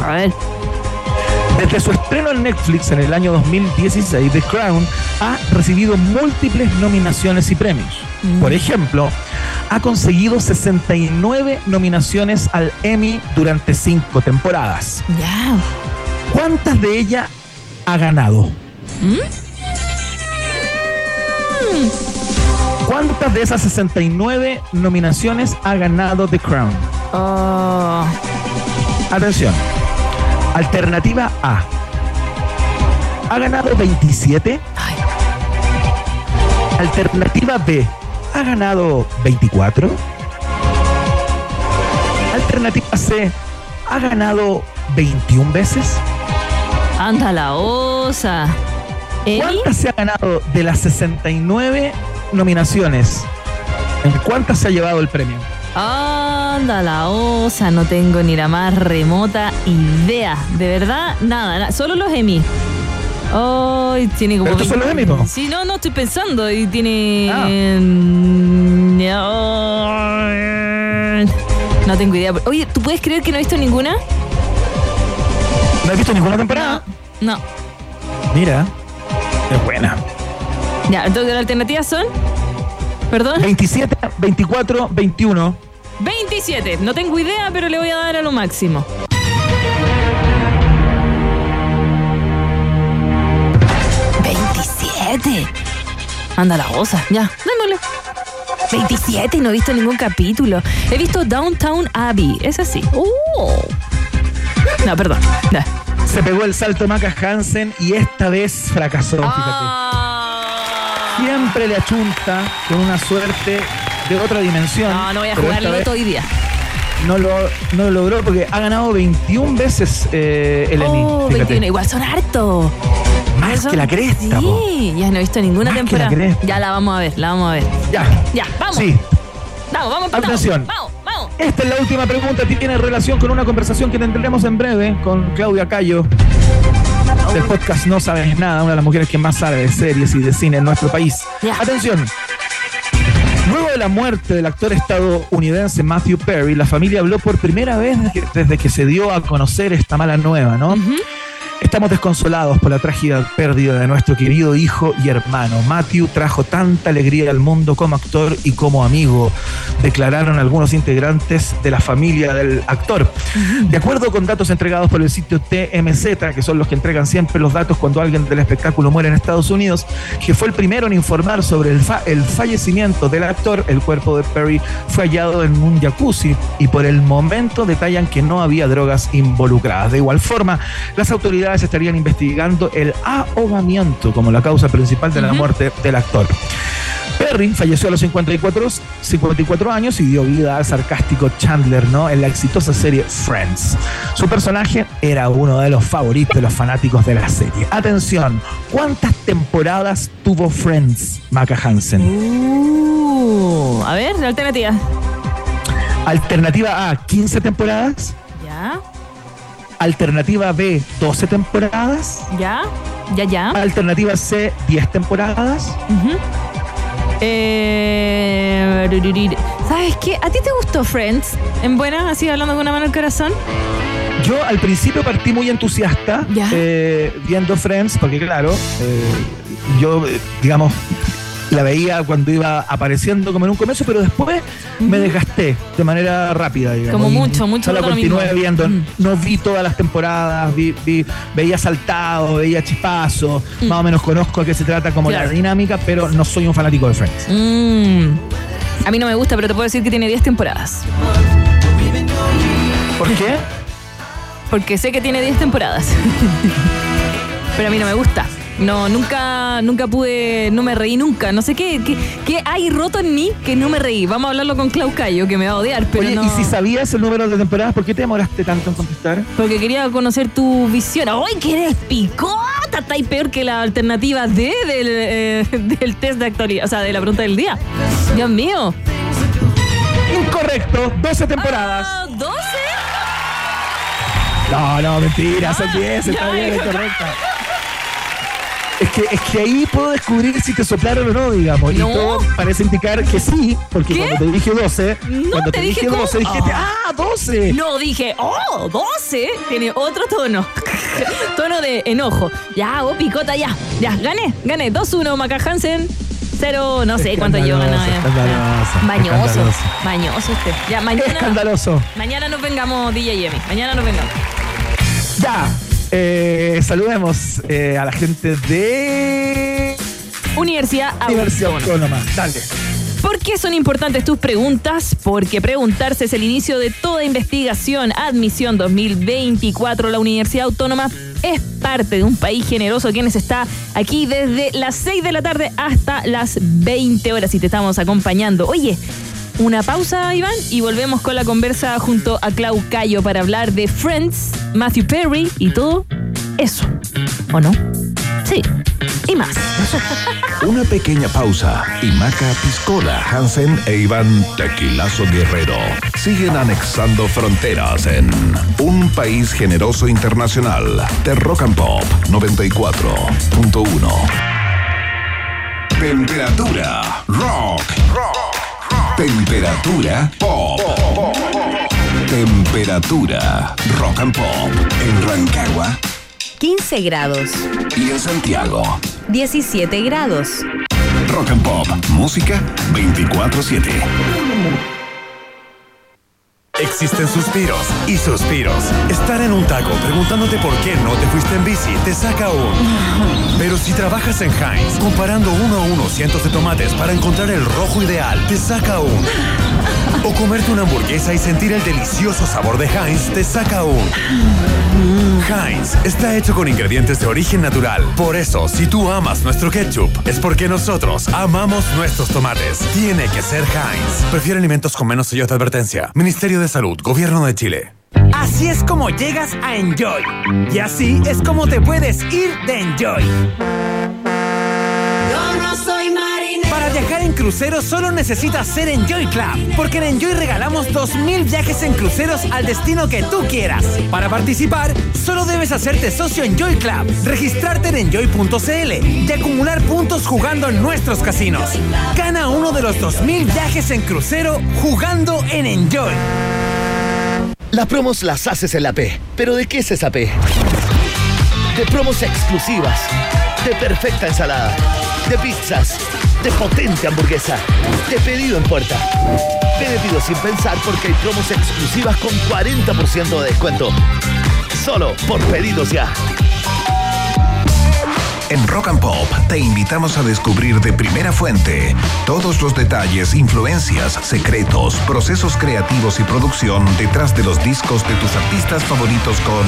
A ver. desde su estreno en Netflix en el año 2016, The Crown ha recibido múltiples nominaciones y premios. Por ejemplo, ha conseguido 69 nominaciones al Emmy durante cinco temporadas. Ya. ¿Cuántas de ellas ha ganado? ¿Cuántas de esas 69 nominaciones ha ganado The Crown? Oh. Atención. Alternativa A. ¿Ha ganado 27? Ay. Alternativa B. ¿Ha ganado 24? Alternativa C. ¿Ha ganado 21 veces? Anda la osa. ¿Cuántas se ha ganado de las 69 nominaciones? ¿En cuántas se ha llevado el premio? Anda la osa, no tengo ni la más remota idea. De verdad, nada, na- solo los Emmy. Ay, tiene como. ¿Pero estos son los Emmy, po? Sí, no, no estoy pensando. Y tiene. Ah. mm, No tengo idea. Oye, ¿tú puedes creer que no he visto ninguna? ¿No has visto ninguna temporada? No. Mira, es buena. Ya, entonces las alternativas son. ¿Perdón? 27, 24, 21. 27. No tengo idea, pero le voy a dar a lo máximo. ¿27? Anda la osa. Ya, démosle. 27 y no he visto ningún capítulo. He visto Downtown Abbey. Es así. Oh. No, perdón. Se pegó el salto Maca Hansen y esta vez fracasó, fíjate. Ah. Siempre le achunta con una suerte de otra dimensión. No, no voy a jugar loto hoy día. No lo, no lo logró porque ha ganado 21 veces eh, el Emmy. Oh, fíjate. 21. Igual son harto. Más que la cresta, po. Sí, ya no he visto ninguna Más temporada. la. Ya la vamos a ver, la vamos a ver. Ya. Ya, vamos. Sí. Vamos, vamos, vamos. Atención. Vamos. Esta es la última pregunta. Tiene relación con una conversación que tendremos en breve con Claudia Cayo. Del podcast No Sabes Nada, una de las mujeres que más sabe de series y de cine en nuestro país. Atención. Luego de la muerte del actor estadounidense Matthew Perry, la familia habló por primera vez desde que, desde que se dio a conocer esta mala nueva, ¿no? Estamos desconsolados por la trágica pérdida de nuestro querido hijo y hermano. Matthew trajo tanta alegría al mundo como actor y como amigo, declararon algunos integrantes de la familia del actor. De acuerdo con datos entregados por el sitio TMZ, que son los que entregan siempre los datos cuando alguien del espectáculo muere en Estados Unidos, que fue el primero en informar sobre el, el fallecimiento del actor, el cuerpo de Perry fue hallado en un jacuzzi y por el momento detallan que no había drogas involucradas. De igual forma, las autoridades estarían investigando el ahogamiento como la causa principal de la muerte del actor. Perry falleció a los 54, 54 años y dio vida al sarcástico Chandler, ¿no? En la exitosa serie Friends. Su personaje era uno de los favoritos de los fanáticos de la serie. Atención, ¿cuántas temporadas tuvo Friends, Maca Hansen? Uh, a ver, la alternativa. Alternativa A, 15 temporadas. Ya, Alternativa B, 12 temporadas. ya, ya, ya. Alternativa C, 10 temporadas. Eh, ¿Sabes qué? ¿A ti te gustó Friends? ¿En buena? Así hablando con una mano al corazón. Yo al principio partí muy entusiasta Ya. eh, viendo Friends, porque claro, eh, yo, eh, digamos, la veía cuando iba apareciendo como en un comienzo, pero después me desgasté de manera rápida, digamos. Como mucho, mucho la continué viendo, Mm. no vi todas las temporadas, vi, vi- veía saltado, veía chispazos, más o menos conozco a qué se trata como Mm. Claro. la dinámica, pero no soy un fanático de Friends. Mm. A mí no me gusta, pero te puedo decir que tiene 10 temporadas. ¿Por qué? Porque sé que tiene 10 temporadas. pero a mí no me gusta. No, nunca, nunca pude, no me reí nunca. No sé qué, qué, qué hay roto en mí que no me reí. Vamos a hablarlo con Clau Cayo, que me va a odiar, pero Oye, no. y si sabías el número de temporadas, ¿por qué te demoraste tanto en contestar? Porque quería conocer tu visión. ¡Ay, que eres picota! Está ahí peor que la alternativa D del, eh, del test de actualidad, o sea, de la pregunta del día. Dios mío. Incorrecto, 12 temporadas. Ah, ¿12? No, no, mentira, son 10, está ya, bien, es correcta. Es que, es que ahí puedo descubrir si te soplaron o no, digamos. No. Y todo parece indicar que sí, porque ¿Qué? cuando te dije 12, No, cuando te te, dije dije 12, cómo. dijiste, ¡ah, 12! No, dije, oh, 12. Tiene otro tono. tono de enojo. Ya, oh, picota, ya. Ya, gané, gané. 2-1, Maca Hansen. Cero, no sé cuánto yo escandaloso, Mañoso, mañoso usted. Ya, mañana, Escandaloso. mañana nos vengamos, DJ Yemi. Mañana nos vengamos. Ya, eh, saludemos eh, a la gente de Universidad Universidad Autónoma. Autónoma. Dale. ¿Por qué son importantes tus preguntas? Porque preguntarse es el inicio de toda investigación. Admisión 2024. La Universidad Autónoma es parte de un país generoso quienes está aquí desde las 6 de la tarde hasta las 20 horas y te estamos acompañando. Oye, una pausa, Iván, y volvemos con la conversa junto a Clau Cayo para hablar de Friends, Matthew Perry y todo eso. ¿O no? Sí, y más. Una pequeña pausa y Maca Piscola, Hansen e Iván Tequilazo Guerrero siguen anexando fronteras en un país generoso internacional de Rock and Pop 94.1. Temperatura rock. Temperatura pop. Temperatura rock and pop en Rancagua 15 grados, y en Santiago. 17 grados. Rock and Pop, música 24/7. Existen suspiros y suspiros. Estar en un taco preguntándote por qué no te fuiste en bici te saca un. Pero si trabajas en Heinz, comparando uno a uno cientos de tomates para encontrar el rojo ideal, te saca un. O comerte una hamburguesa y sentir el delicioso sabor de Heinz te saca un. Heinz está hecho con ingredientes de origen natural. Por eso, si tú amas nuestro ketchup, es porque nosotros amamos nuestros tomates. Tiene que ser Heinz. Prefiere alimentos con menos sellos de advertencia. Ministerio de Salud, Gobierno de Chile. Así es como llegas a Enjoy. Y así es como te puedes ir de Enjoy. Viajar en crucero solo necesitas ser Enjoy Club, porque en Enjoy regalamos 2.000 viajes en cruceros al destino que tú quieras. Para participar, solo debes hacerte socio Enjoy Club, registrarte en enjoy.cl y acumular puntos jugando en nuestros casinos. Gana uno de los 2.000 viajes en crucero jugando en Enjoy. Las promos las haces en la P. ¿Pero de qué es esa P? De promos exclusivas, de perfecta ensalada, de pizzas, de potente hamburguesa, de pedido en puerta. Te pido sin pensar porque hay promos exclusivas con 40% de descuento. Solo por pedidos ya. En Rock and Pop te invitamos a descubrir de primera fuente todos los detalles, influencias, secretos, procesos creativos y producción detrás de los discos de tus artistas favoritos con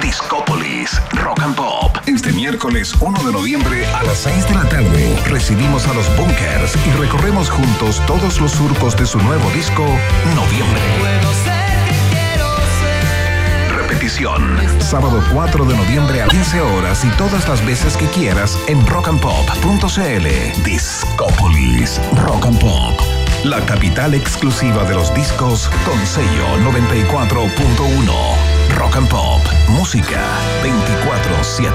Discópolis Rock and Pop. Este miércoles 1 de noviembre a las 6 de la tarde recibimos a los Bunkers y recorremos juntos todos los surcos de su nuevo disco Noviembre. Repetición. Sábado 4 de noviembre a 15 horas y todas las veces que quieras en rockandpop.cl. Discópolis Rock and Pop. La capital exclusiva de los discos con sello 94.1. Rock and Pop. Música 24-7.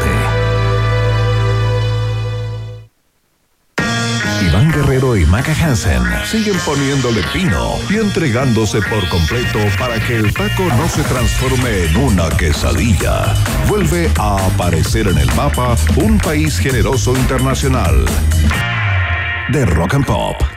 Iván Guerrero y Maca Hansen siguen poniéndole pino y entregándose por completo para que el taco no se transforme en una quesadilla. Vuelve a aparecer en el mapa un país generoso internacional de rock and pop.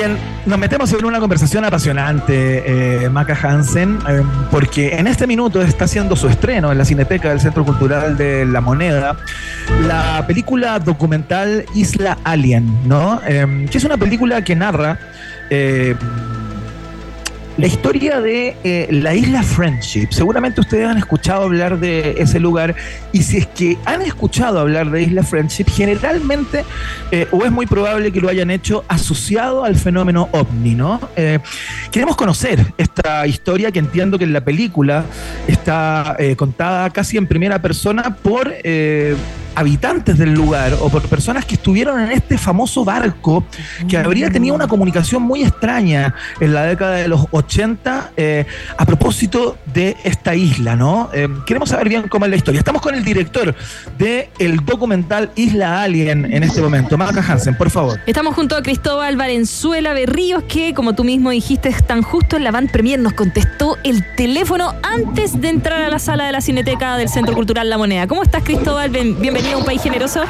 Bien, nos metemos en una conversación apasionante, eh, Maca Hansen, eh, porque en este minuto está haciendo su estreno en la Cineteca del Centro Cultural de La Moneda la película documental Isla Alien, ¿no? Eh, que es una película que narra eh, La historia de eh, la isla Friendship. Seguramente ustedes han escuchado hablar de ese lugar y si es que han escuchado hablar de Isla Friendship, generalmente eh, o es muy probable que lo hayan hecho asociado al fenómeno ovni, ¿no? Eh, queremos conocer esta historia que entiendo que en la película está contada casi en primera persona por habitantes del lugar o por personas que estuvieron en este famoso barco que habría tenido una comunicación muy extraña en la década de los 80 eh, a propósito de esta isla, ¿no? Eh, queremos saber bien cómo es la historia. Estamos con el director del el documental Isla Alien en este momento, Maca Hansen, por favor. Estamos junto a Cristóbal Valenzuela Berríos, que, como tú mismo dijiste, están justo en la Van Premier. Nos contestó el teléfono antes de entrar a la sala de la Cineteca del Centro Cultural La Moneda. ¿Cómo estás, Cristóbal? Bien- bienvenido a un país generoso.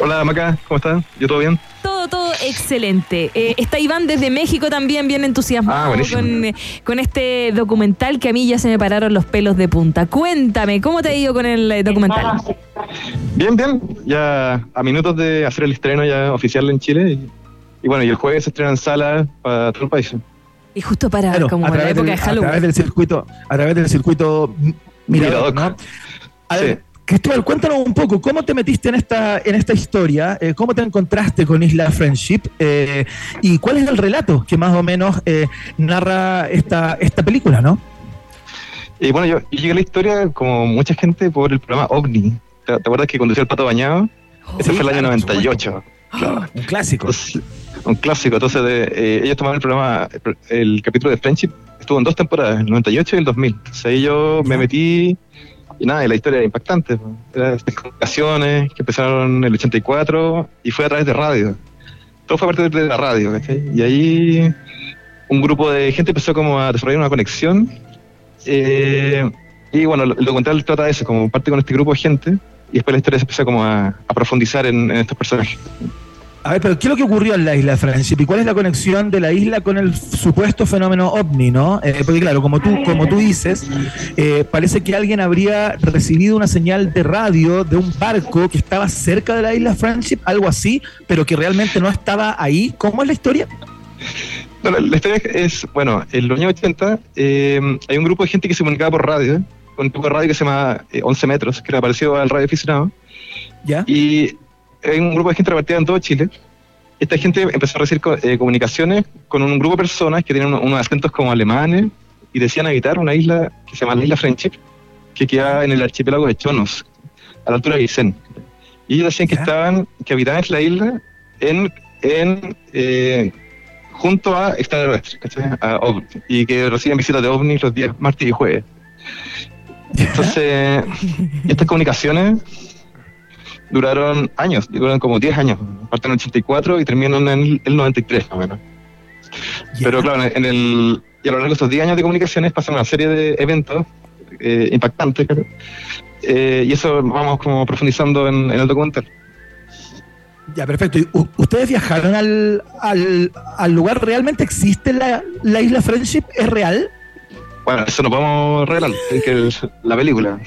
Hola Maca, ¿cómo estás? ¿Yo todo bien? Todo, todo excelente. Eh, está Iván desde México también, bien entusiasmado Ah, con, eh, con este documental que a mí ya se me pararon los pelos de punta. Cuéntame, ¿cómo te ha ido con el eh, documental? Bien, bien. Ya a minutos de hacer el estreno ya oficial en Chile. Y, y bueno, y el jueves se estrena en sala para todo el país. Y justo para Claro, como a la través época del- de A Halloween. través del circuito, a través del circuito Mirador, ¿no? A ver, Cristóbal, cuéntanos un poco, ¿cómo te metiste en esta, en esta historia? Eh, ¿Cómo te encontraste con Isla Friendship? Eh, ¿Y cuál es el relato que más o menos eh, narra esta, esta película, no? Y bueno, yo, yo llegué a la historia como mucha gente por el programa OVNI. ¿Te, te acuerdas que conducía el pato bañado? Ese sí, fue el año claro, por 98. Claro. Un clásico. un clásico. Entonces, de, eh, ellos tomaron el programa, el, el capítulo de Friendship, estuvo en dos temporadas, el 98 y el 2000. Entonces ahí yo me metí y nada, y la historia era impactante. pues. Era estas comunicaciones que empezaron en el 84 y fue a través de radio. Todo fue a partir de la radio, ¿cachai? Y ahí un grupo de gente empezó como a desarrollar una conexión. eh, y bueno, el documental trata de eso, como parte con este grupo de gente. Y después la historia se empezó como a, profundizar en estos personajes. A ver, pero ¿qué es lo que ocurrió en la isla Friendship? ¿Y cuál es la conexión de la isla con el supuesto fenómeno ovni, no? Eh, porque claro, como tú, como tú dices, eh, parece que alguien habría recibido una señal de radio de un barco que estaba cerca de la isla Friendship, algo así, pero que realmente no estaba ahí. ¿Cómo es la historia? No, la, la historia es, bueno, en los años 80 eh, hay un grupo de gente que se comunicaba por radio, con un tipo de radio que se llama eh, 11 metros, que era parecido al radio aficionado. ¿Ya? Y hay un grupo de gente repartida en todo Chile. Esta gente empezó a recibir eh, comunicaciones con un grupo de personas que tenían unos, acentos como alemanes y decían habitar una isla que se llama la isla Friendship, que queda en el archipiélago de Chonos, a la altura de Vicen. Y ellos decían que estaban, que habitaban en la isla en, en eh, junto a extraterrestres. A ovnis, y que reciben visitas de ovnis los días martes y jueves. Entonces, estas comunicaciones duraron años, duraron como 10 años, parten en el 84 y terminan en el, el 93 más o menos. Pero claro, en el, y a lo largo de estos 10 años de comunicaciones pasan una serie de eventos eh, impactantes, claro. Eh, y eso vamos como profundizando en, en el documental. Ya, perfecto. ¿Y ¿Ustedes viajaron al, al, al lugar? ¿Realmente existe la, la isla Friendship? ¿Es real? Bueno, eso no podemos revelar, es que la película.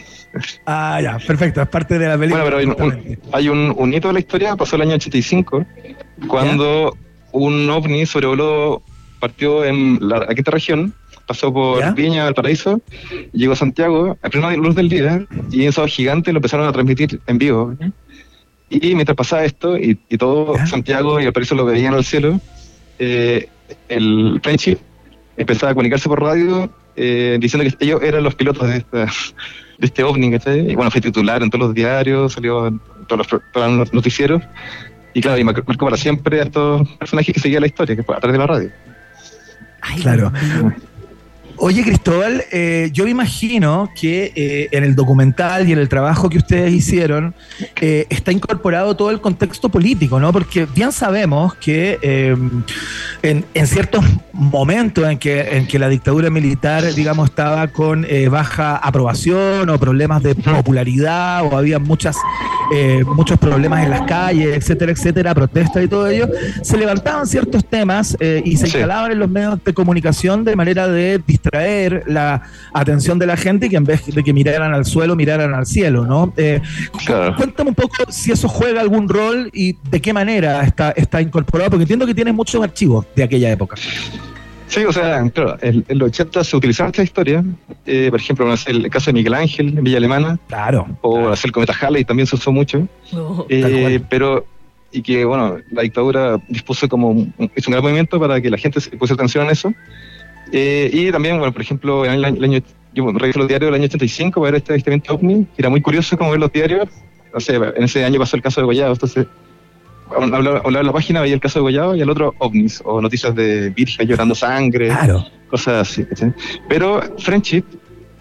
Ah, ya, perfecto. Es parte de la película. Bueno, pero hay, un, un- hay un, un hito de la historia, pasó el año 85, cuando un ovni sobrevoló, partió en la, la quinta región, pasó por Viña, Valparaíso, llegó a Santiago a plena luz del día, y esos gigantes lo empezaron a transmitir en vivo. Y mientras pasaba esto, y, y todo Santiago y Valparaíso lo veían al cielo, eh, el Friendship empezaba a comunicarse por radio eh, diciendo que ellos eran los pilotos de, esta, de este ovni, ¿cachai? Y bueno, fue titular en todos los diarios, salió en todos los, todos los noticieros. Y claro, y marcó marcó para siempre a estos personajes que seguían la historia, que fue a través de la radio. Claro. Oye, Cristóbal, eh, yo me imagino que eh, en el documental y en el trabajo que ustedes hicieron eh, está incorporado todo el contexto político, ¿no? Porque bien sabemos que eh, en, en ciertos momentos en que, en que la dictadura militar, digamos, estaba con baja aprobación o problemas de popularidad o había muchas, muchos problemas en las calles, etcétera, etcétera, protestas y todo ello, se levantaban ciertos temas y se instalaban en los medios de comunicación de manera de distraer la atención de la gente y que en vez de que miraran al suelo, miraran al cielo, ¿no? Eh, cu- Cuéntame un poco si eso juega algún rol y de qué manera está, está incorporado, porque entiendo que tienes muchos archivos de aquella época. Sí, o sea, claro, en, en los 80 se utilizaba esta historia, eh, por ejemplo, el caso de Miguel Ángel en Villa Alemana, Claro. o hacer el cometa Halley también se usó mucho, Eh, pero y que bueno, la dictadura dispuso como un- hizo un gran movimiento para que la gente se pusiera atención en eso. Eh, y también, bueno, por ejemplo, en el año, el año- yo reviso los diarios del año 85 para ver este avistamiento ovni, que era muy curioso como ver los diarios, no sé, en ese año pasó el caso de Gollado, entonces hablaba, hablaba en la página, veía el caso de Gollado y el otro ovnis, o noticias de virgen llorando sangre, Claro. cosas así. ¿cachai? Pero Friendship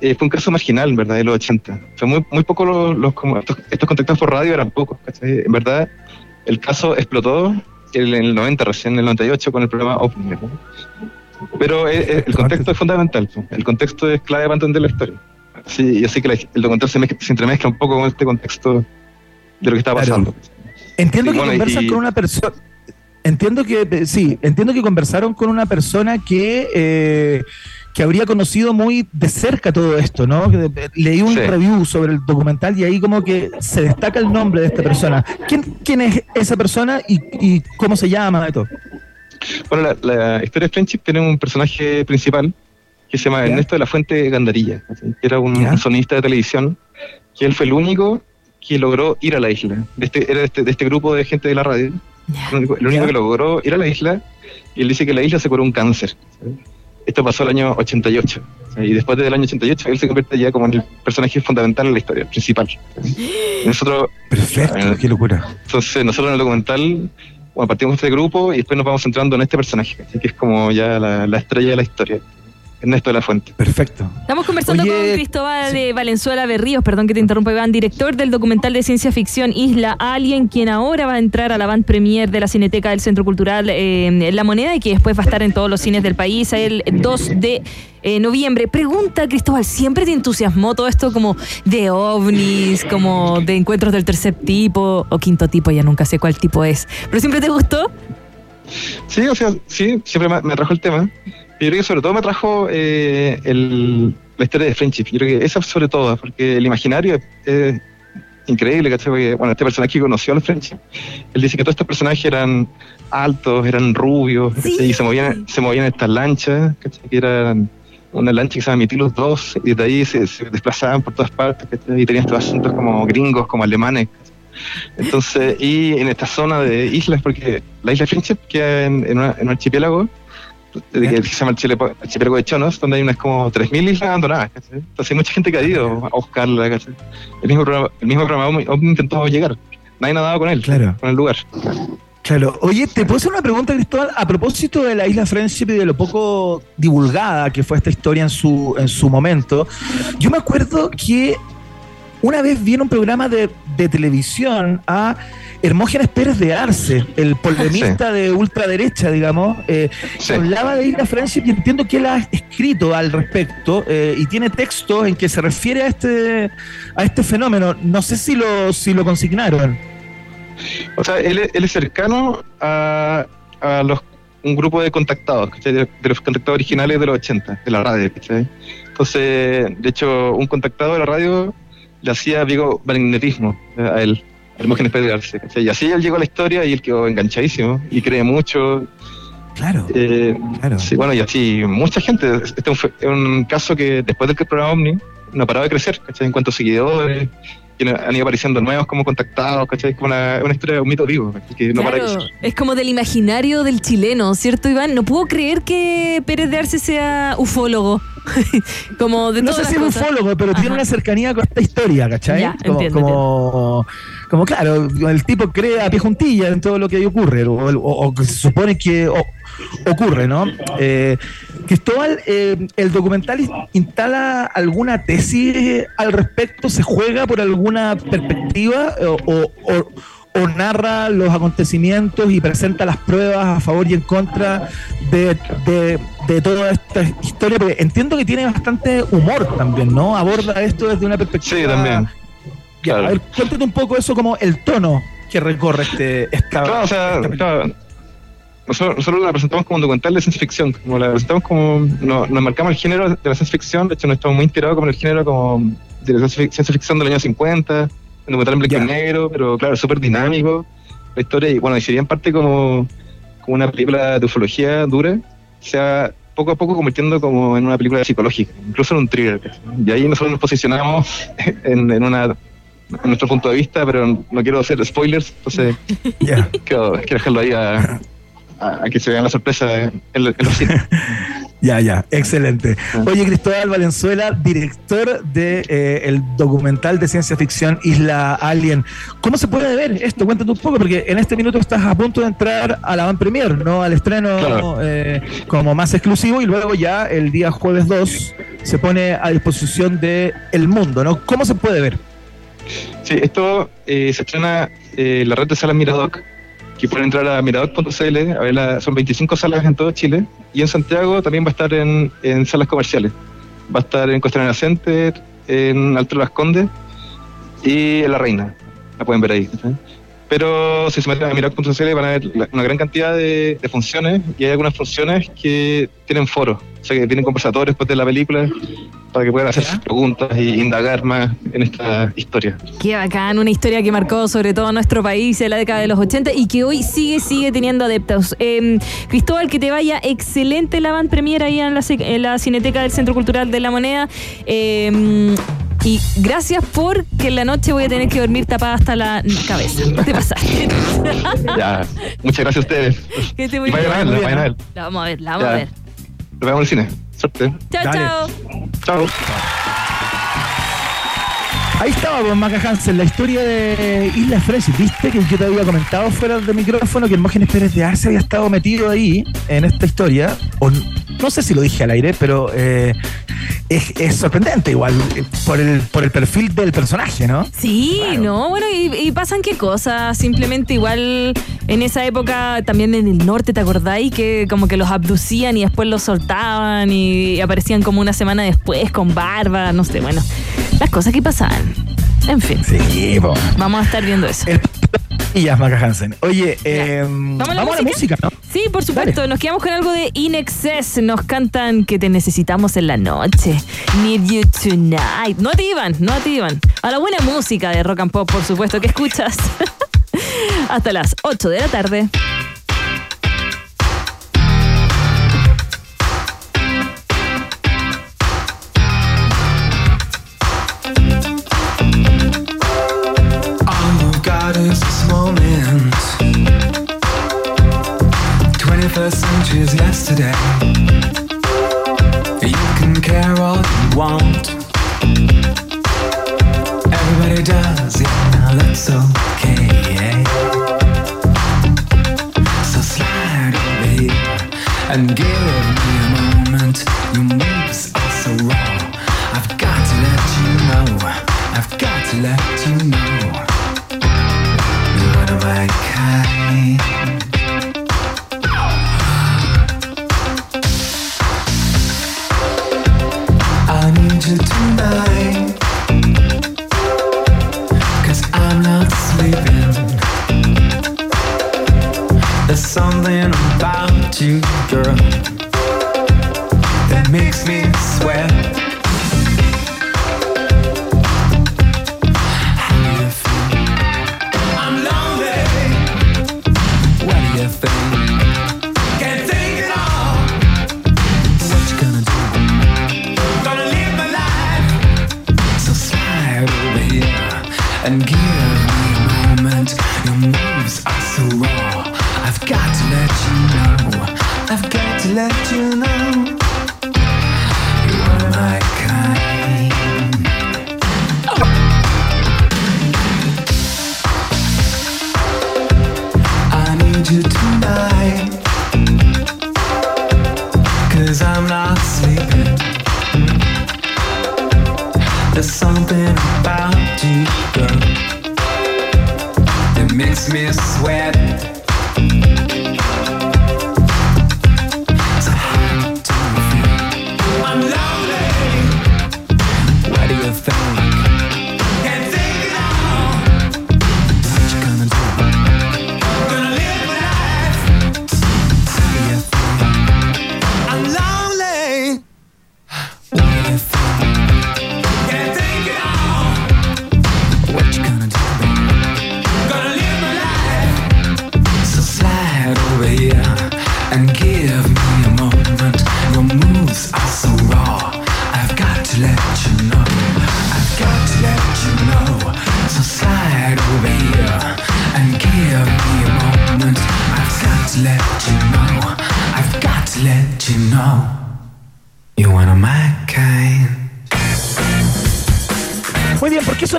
eh, fue un caso marginal, en verdad, de los 80. Fue muy, muy poco los, los- como estos, estos contactados por radio eran pocos. En verdad, el caso explotó en el 90, recién en el 98 con el programa OVNI. Pero eh, eh, el contexto es fundamental, el contexto es clave para entender la historia. Sí, y así que la- el documental se, se entremezcla un poco con este contexto de lo que está Claro. pasando. Entiendo Sí, que bueno, y- con una persona. Entiendo que, eh, sí, entiendo que conversaron con una persona que, eh, que habría conocido muy de cerca todo esto, ¿no? Leí un Sí. review sobre el documental y ahí como que se destaca el nombre de esta persona. ¿Quién, quién es esa persona y, y cómo se llama esto? Bueno, la, la historia de Friendship tiene un personaje principal que se llama ¿Ya? Ernesto de la Fuente Gandarilla, que era un, ¿Ya? un sonidista de televisión, que él fue el único que logró ir a la isla. Este, era de este, de este grupo de gente de la radio. El único, el único ¿Ya? que logró ir a la isla y él dice que la isla se curó un cáncer. ¿cachai? Esto pasó el año 88. ¿cachai? Y después del año 88 él se convierte ya como en el personaje fundamental en la historia, principal. Y nosotros, Perfecto, qué locura. entonces nosotros en el documental bueno, partimos de este grupo y después nos vamos centrando en este personaje, que es como ya la estrella de la historia, Ernesto de la Fuente. Perfecto. Estamos conversando Oye, con Cristóbal de Valenzuela Berríos, perdón que te interrumpa Iván, director del documental de ciencia ficción Isla Alien, quien ahora va a entrar a la band premier de la Cineteca del Centro Cultural eh, La Moneda y que después va a estar en todos los cines del país el 2 de eh, noviembre. Pregunta Cristóbal, ¿siempre te entusiasmó todo esto como de ovnis, como de encuentros del tercer tipo o quinto tipo? Ya nunca sé cuál tipo es. ¿Pero siempre te gustó? Sí, o sea, sí, siempre me, me atrajo el tema. Yo creo que sobre todo me atrajo eh, el- la historia de Friendship. Yo creo que esa sobre todo, porque el imaginario es, es increíble, ¿cachai? Porque, bueno, este personaje conoció al Friendship. Él dice que todos estos personajes eran altos, eran rubios, ¿cachai? y se movían, se movían estas lanchas, ¿cachai? que eran una lancha que se llama Mitilus 2, y de ahí se, se desplazaban por todas partes, ¿cachai? y tenían estos asuntos como gringos, como alemanes, entonces, y en esta zona de islas, porque la isla Friendship queda en, en, una- en un archipiélago de- que se llama el Chile- archipiélago de Chonos, donde hay unas como 3.000 islas abandonadas. ¿cachai? Entonces hay mucha gente que ha ido a buscarla. ¿cachai? El mismo programa, el mismo programa intentó llegar. Nadie ha dado con él, Claro. con el lugar. Claro. Oye, ¿te puedo hacer una pregunta, Cristóbal? A propósito de la isla Friendship y de lo poco divulgada que fue esta historia en su, en su momento, yo me acuerdo que una vez vi en un programa de, de televisión a Hermógenes Pérez de Arce, el polemista de ultraderecha, digamos, eh, que hablaba de Isla Friendship y entiendo que él ha escrito al respecto eh, y tiene textos en que se refiere a este, a este fenómeno. No sé si lo, si lo consignaron. O sea, él, es- él es cercano a, a los, un grupo de contactados, ¿cachai? De, los contactados originales de los 80, de la radio. ¿cachai? Entonces, de hecho, un contactado de la radio le hacía, digo, magnetismo a él, Hermógenes Pérez Arce, ¿cachai? Y así él llegó a la historia y él quedó enganchadísimo y cree mucho. Claro. claro. Sí, bueno, y así, mucha gente. Este es un, caso que después del programa Omni no ha parado de crecer, ¿cachai? En cuanto a seguidores, han ido apareciendo nuevos como contactados, ¿cachai? Es como una, una historia, un mito vivo, que no para es como del imaginario del chileno, ¿cierto, Iván? No puedo creer que Pérez de Arce sea ufólogo. como de no sé si es ufólogo, pero tiene una cercanía con esta historia, ¿cachai? Ya, como, entiendo, como, como, claro, el tipo cree a pie juntilla en todo lo que ahí ocurre, o, o- o que se supone que o- ocurre, ¿no? Eh, Cristóbal, eh, ¿el documental in- instala alguna tesis al respecto? ¿Se juega por alguna perspectiva o, o- o- o narra los acontecimientos y presenta las pruebas a favor y en contra de, de- de toda esta historia? Porque entiendo que tiene bastante humor también, ¿no? Aborda esto desde una perspectiva... Sí, también. Ya, a ver, cuéntate un poco eso como el tono que recorre este esta, Claro, o sea, esta claro, nosotros, nosotros la presentamos como un documental de ciencia ficción, como la presentamos como, no- nos marcamos el género de la ciencia ficción, de hecho nos estamos muy inspirados como en el género como de la ciencia fic- ciencia ficción del año 50, un documental en blanco y negro, pero claro, súper dinámico, la historia, y bueno, y si bien parte como, como una película de ufología dura, se ha poco a poco convirtiendo como en una película psicológica, incluso en un thriller. Y ahí nosotros nos posicionamos en, en una en nuestro punto de vista, pero no quiero hacer spoilers, entonces quiero, quiero dejarlo ahí a, a- a que se vean la sorpresa en, en los cines. Ya, ya, excelente. Oye, Cristóbal Valenzuela, director de eh, el documental de ciencia ficción Isla Alien. ¿Cómo se puede ver esto? Cuéntanos un poco, porque en este minuto estás a punto de entrar a la van premier, ¿no? Al estreno Claro. eh, como más exclusivo y luego ya el día jueves 2 se pone a disposición de el mundo, ¿no? ¿Cómo se puede ver? Sí, esto eh, se estrena eh, la red de salas Miradoc, que pueden entrar a miradoc.cl, a son 25 salas en todo Chile, y en Santiago también va a estar en, en salas comerciales. Va a estar en Costanera Center, en Alto las Condes y en La Reina. La pueden ver ahí. Pero si se meten a miradoc.cl van a ver una gran cantidad de funciones y hay algunas funciones que tienen foros, o sea que tienen conversatorios después de la película para que puedan hacer sus preguntas e indagar más en esta historia. Qué bacán, una historia que marcó sobre todo nuestro país en la década de los 80 y que hoy sigue, sigue teniendo adeptos. Eh, Cristóbal, que te vaya excelente la van premier ahí en la, en la Cineteca del Centro Cultural de la Moneda. Eh, y gracias porque en la noche voy a tener que dormir tapada hasta la cabeza. Te pasaste. Ya, muchas gracias a ustedes. Que esté muy Y vayan a bien. verla, vayan a ver. La vamos a ver, la vamos Ya. a ver. Nos vemos en el cine. Suerte. Chao, Dale. chao. Chao. Ahí estaba, pues, Maca Hansen, la historia de Isla Fresh. ¿Viste que yo te había comentado fuera del micrófono que Hermógenes Pérez de Arce había estado metido ahí en esta historia? O no sé si lo dije al aire, pero eh, es, es sorprendente igual eh, por el, por el perfil del personaje, ¿no? Sí, no, bueno, y, y pasan qué cosas. Simplemente igual en esa época, también en el norte, ¿te acordáis? Que como que los abducían y después los soltaban y aparecían como una semana después con barba, no sé, bueno, las cosas que pasaban. En fin. Sí, po. Vamos a estar viendo eso. Y ya, Maca Hansen. Oye, eh, vamos, a la música, ¿no? Sí, por supuesto. Nos quedamos con algo de In Excess. Nos cantan que te necesitamos en la noche. Need you tonight. No te iban, no te iban. A la buena música de rock and pop, por supuesto, que escuchas. Hasta las 8 de la tarde. Yesterday. You can care all you want. Everybody does, yeah, now that's okay. So slide here and give you, girl, that makes me sweat.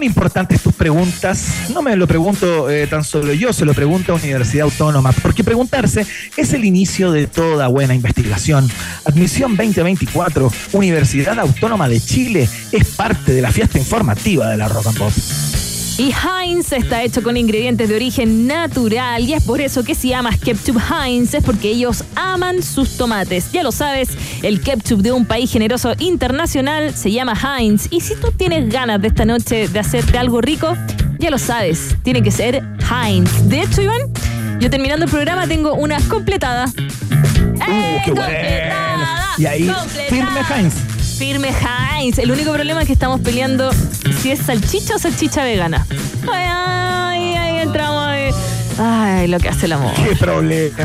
Importantes tus preguntas? No me lo pregunto eh, tan solo yo, se lo pregunto a Universidad Autónoma, porque preguntarse es el inicio de toda buena investigación. Admisión 2024, Universidad Autónoma de Chile, es parte de la fiesta informativa de la Rock and Pop. Y Heinz está hecho con ingredientes de origen natural y es por eso que si amas ketchup Heinz es porque ellos aman sus tomates. Ya lo sabes, el ketchup de un país generoso internacional se llama Heinz y si tú tienes ganas de esta noche de hacerte algo rico, ya lo sabes, tiene que ser Heinz. De hecho, Iván, yo terminando el programa tengo una completada. ¡Eh, qué bueno! completada! Y ahí, completada! firme Heinz. Firme Heinz. El único problema es que estamos peleando si es salchicha o salchicha vegana. Ay, ay, ahí entramos. ahí. Ay, lo que hace el amor. Qué problema,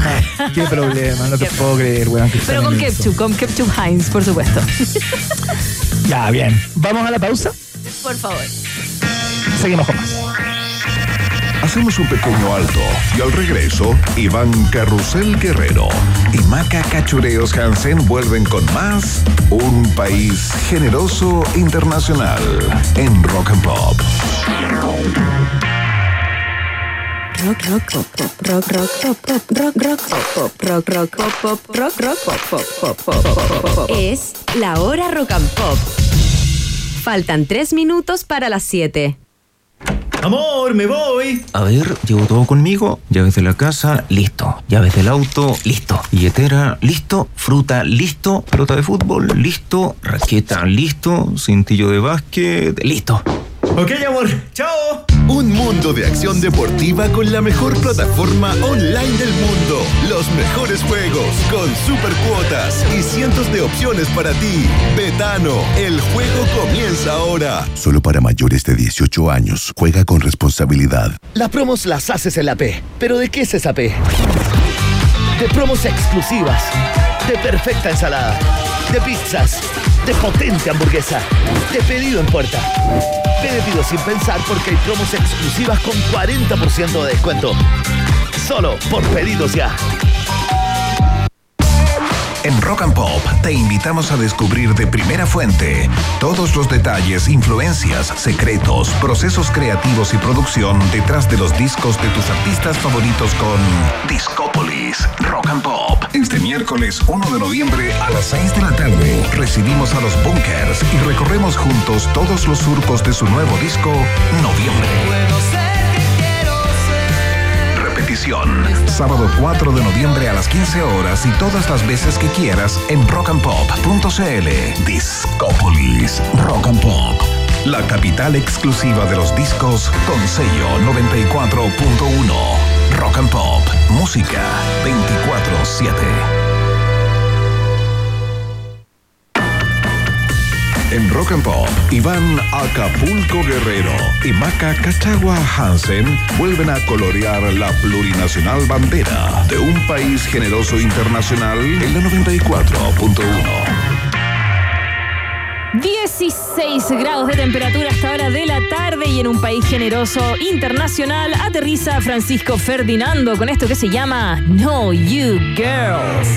qué problema, no te puedo creer, weón. Pero con ketchup, con ketchup Heinz, por supuesto. Ya, bien. ¿Vamos a la pausa? Por favor. Seguimos con más. Hacemos un pequeño alto y al regreso, Iván Carrusel Guerrero y Maca Cachureos Hansen vuelven con más Un País Generoso Internacional en Rock and Pop. Rock, rock, pop, pop, rock, rock, pop, pop, rock, rock, pop, pop, rock, rock, pop, pop, rock, rock, pop, pop, pop, pop, pop, pop, pop. Es la hora rock and pop. Faltan tres minutos para las siete. Amor, me voy. A ver, llevo todo conmigo. Llaves de la casa, listo. Llaves del auto, listo. Billetera, listo. Fruta, listo. Pelota de fútbol, listo. Raqueta, listo. Cintillo de básquet, listo. Ok, amor. Chao. Un mundo de acción deportiva con la mejor plataforma online del mundo. Los mejores juegos con super cuotas y cientos de opciones para ti. Betano, el juego comienza ahora. Solo para mayores de 18 años. Juega con responsabilidad. Las promos las haces en la P. ¿Pero de qué es esa P? De promos exclusivas. De perfecta ensalada. De pizzas. De potente hamburguesa. De pedido en puerta. Pide pido sin pensar porque hay promos exclusivas con 40% de descuento. Solo por pedidos ya. En Rock and Pop te invitamos a descubrir de primera fuente todos los detalles, influencias, secretos, procesos creativos y producción detrás de los discos de tus artistas favoritos con Discópolis Rock and Pop. Este miércoles 1 de noviembre a las 6 de la tarde recibimos a los Bunkers y recorremos juntos todos los surcos de su nuevo disco Noviembre. Repetición. Sábado 4 de noviembre a las 15 horas y todas las veces que quieras en rockandpop.cl. Discópolis Rock and Pop. La capital exclusiva de los discos con sello 94.1. Rock and Pop. Música 24-7. En Rock and Pop, Iván Acapulco Guerrero y Maca Cachagua Hansen vuelven a colorear la plurinacional bandera de un país generoso internacional en la 94.1. 16 grados de temperatura hasta hora de la tarde y en un país generoso internacional aterriza Francisco Ferdinando con esto que se llama No You Girls.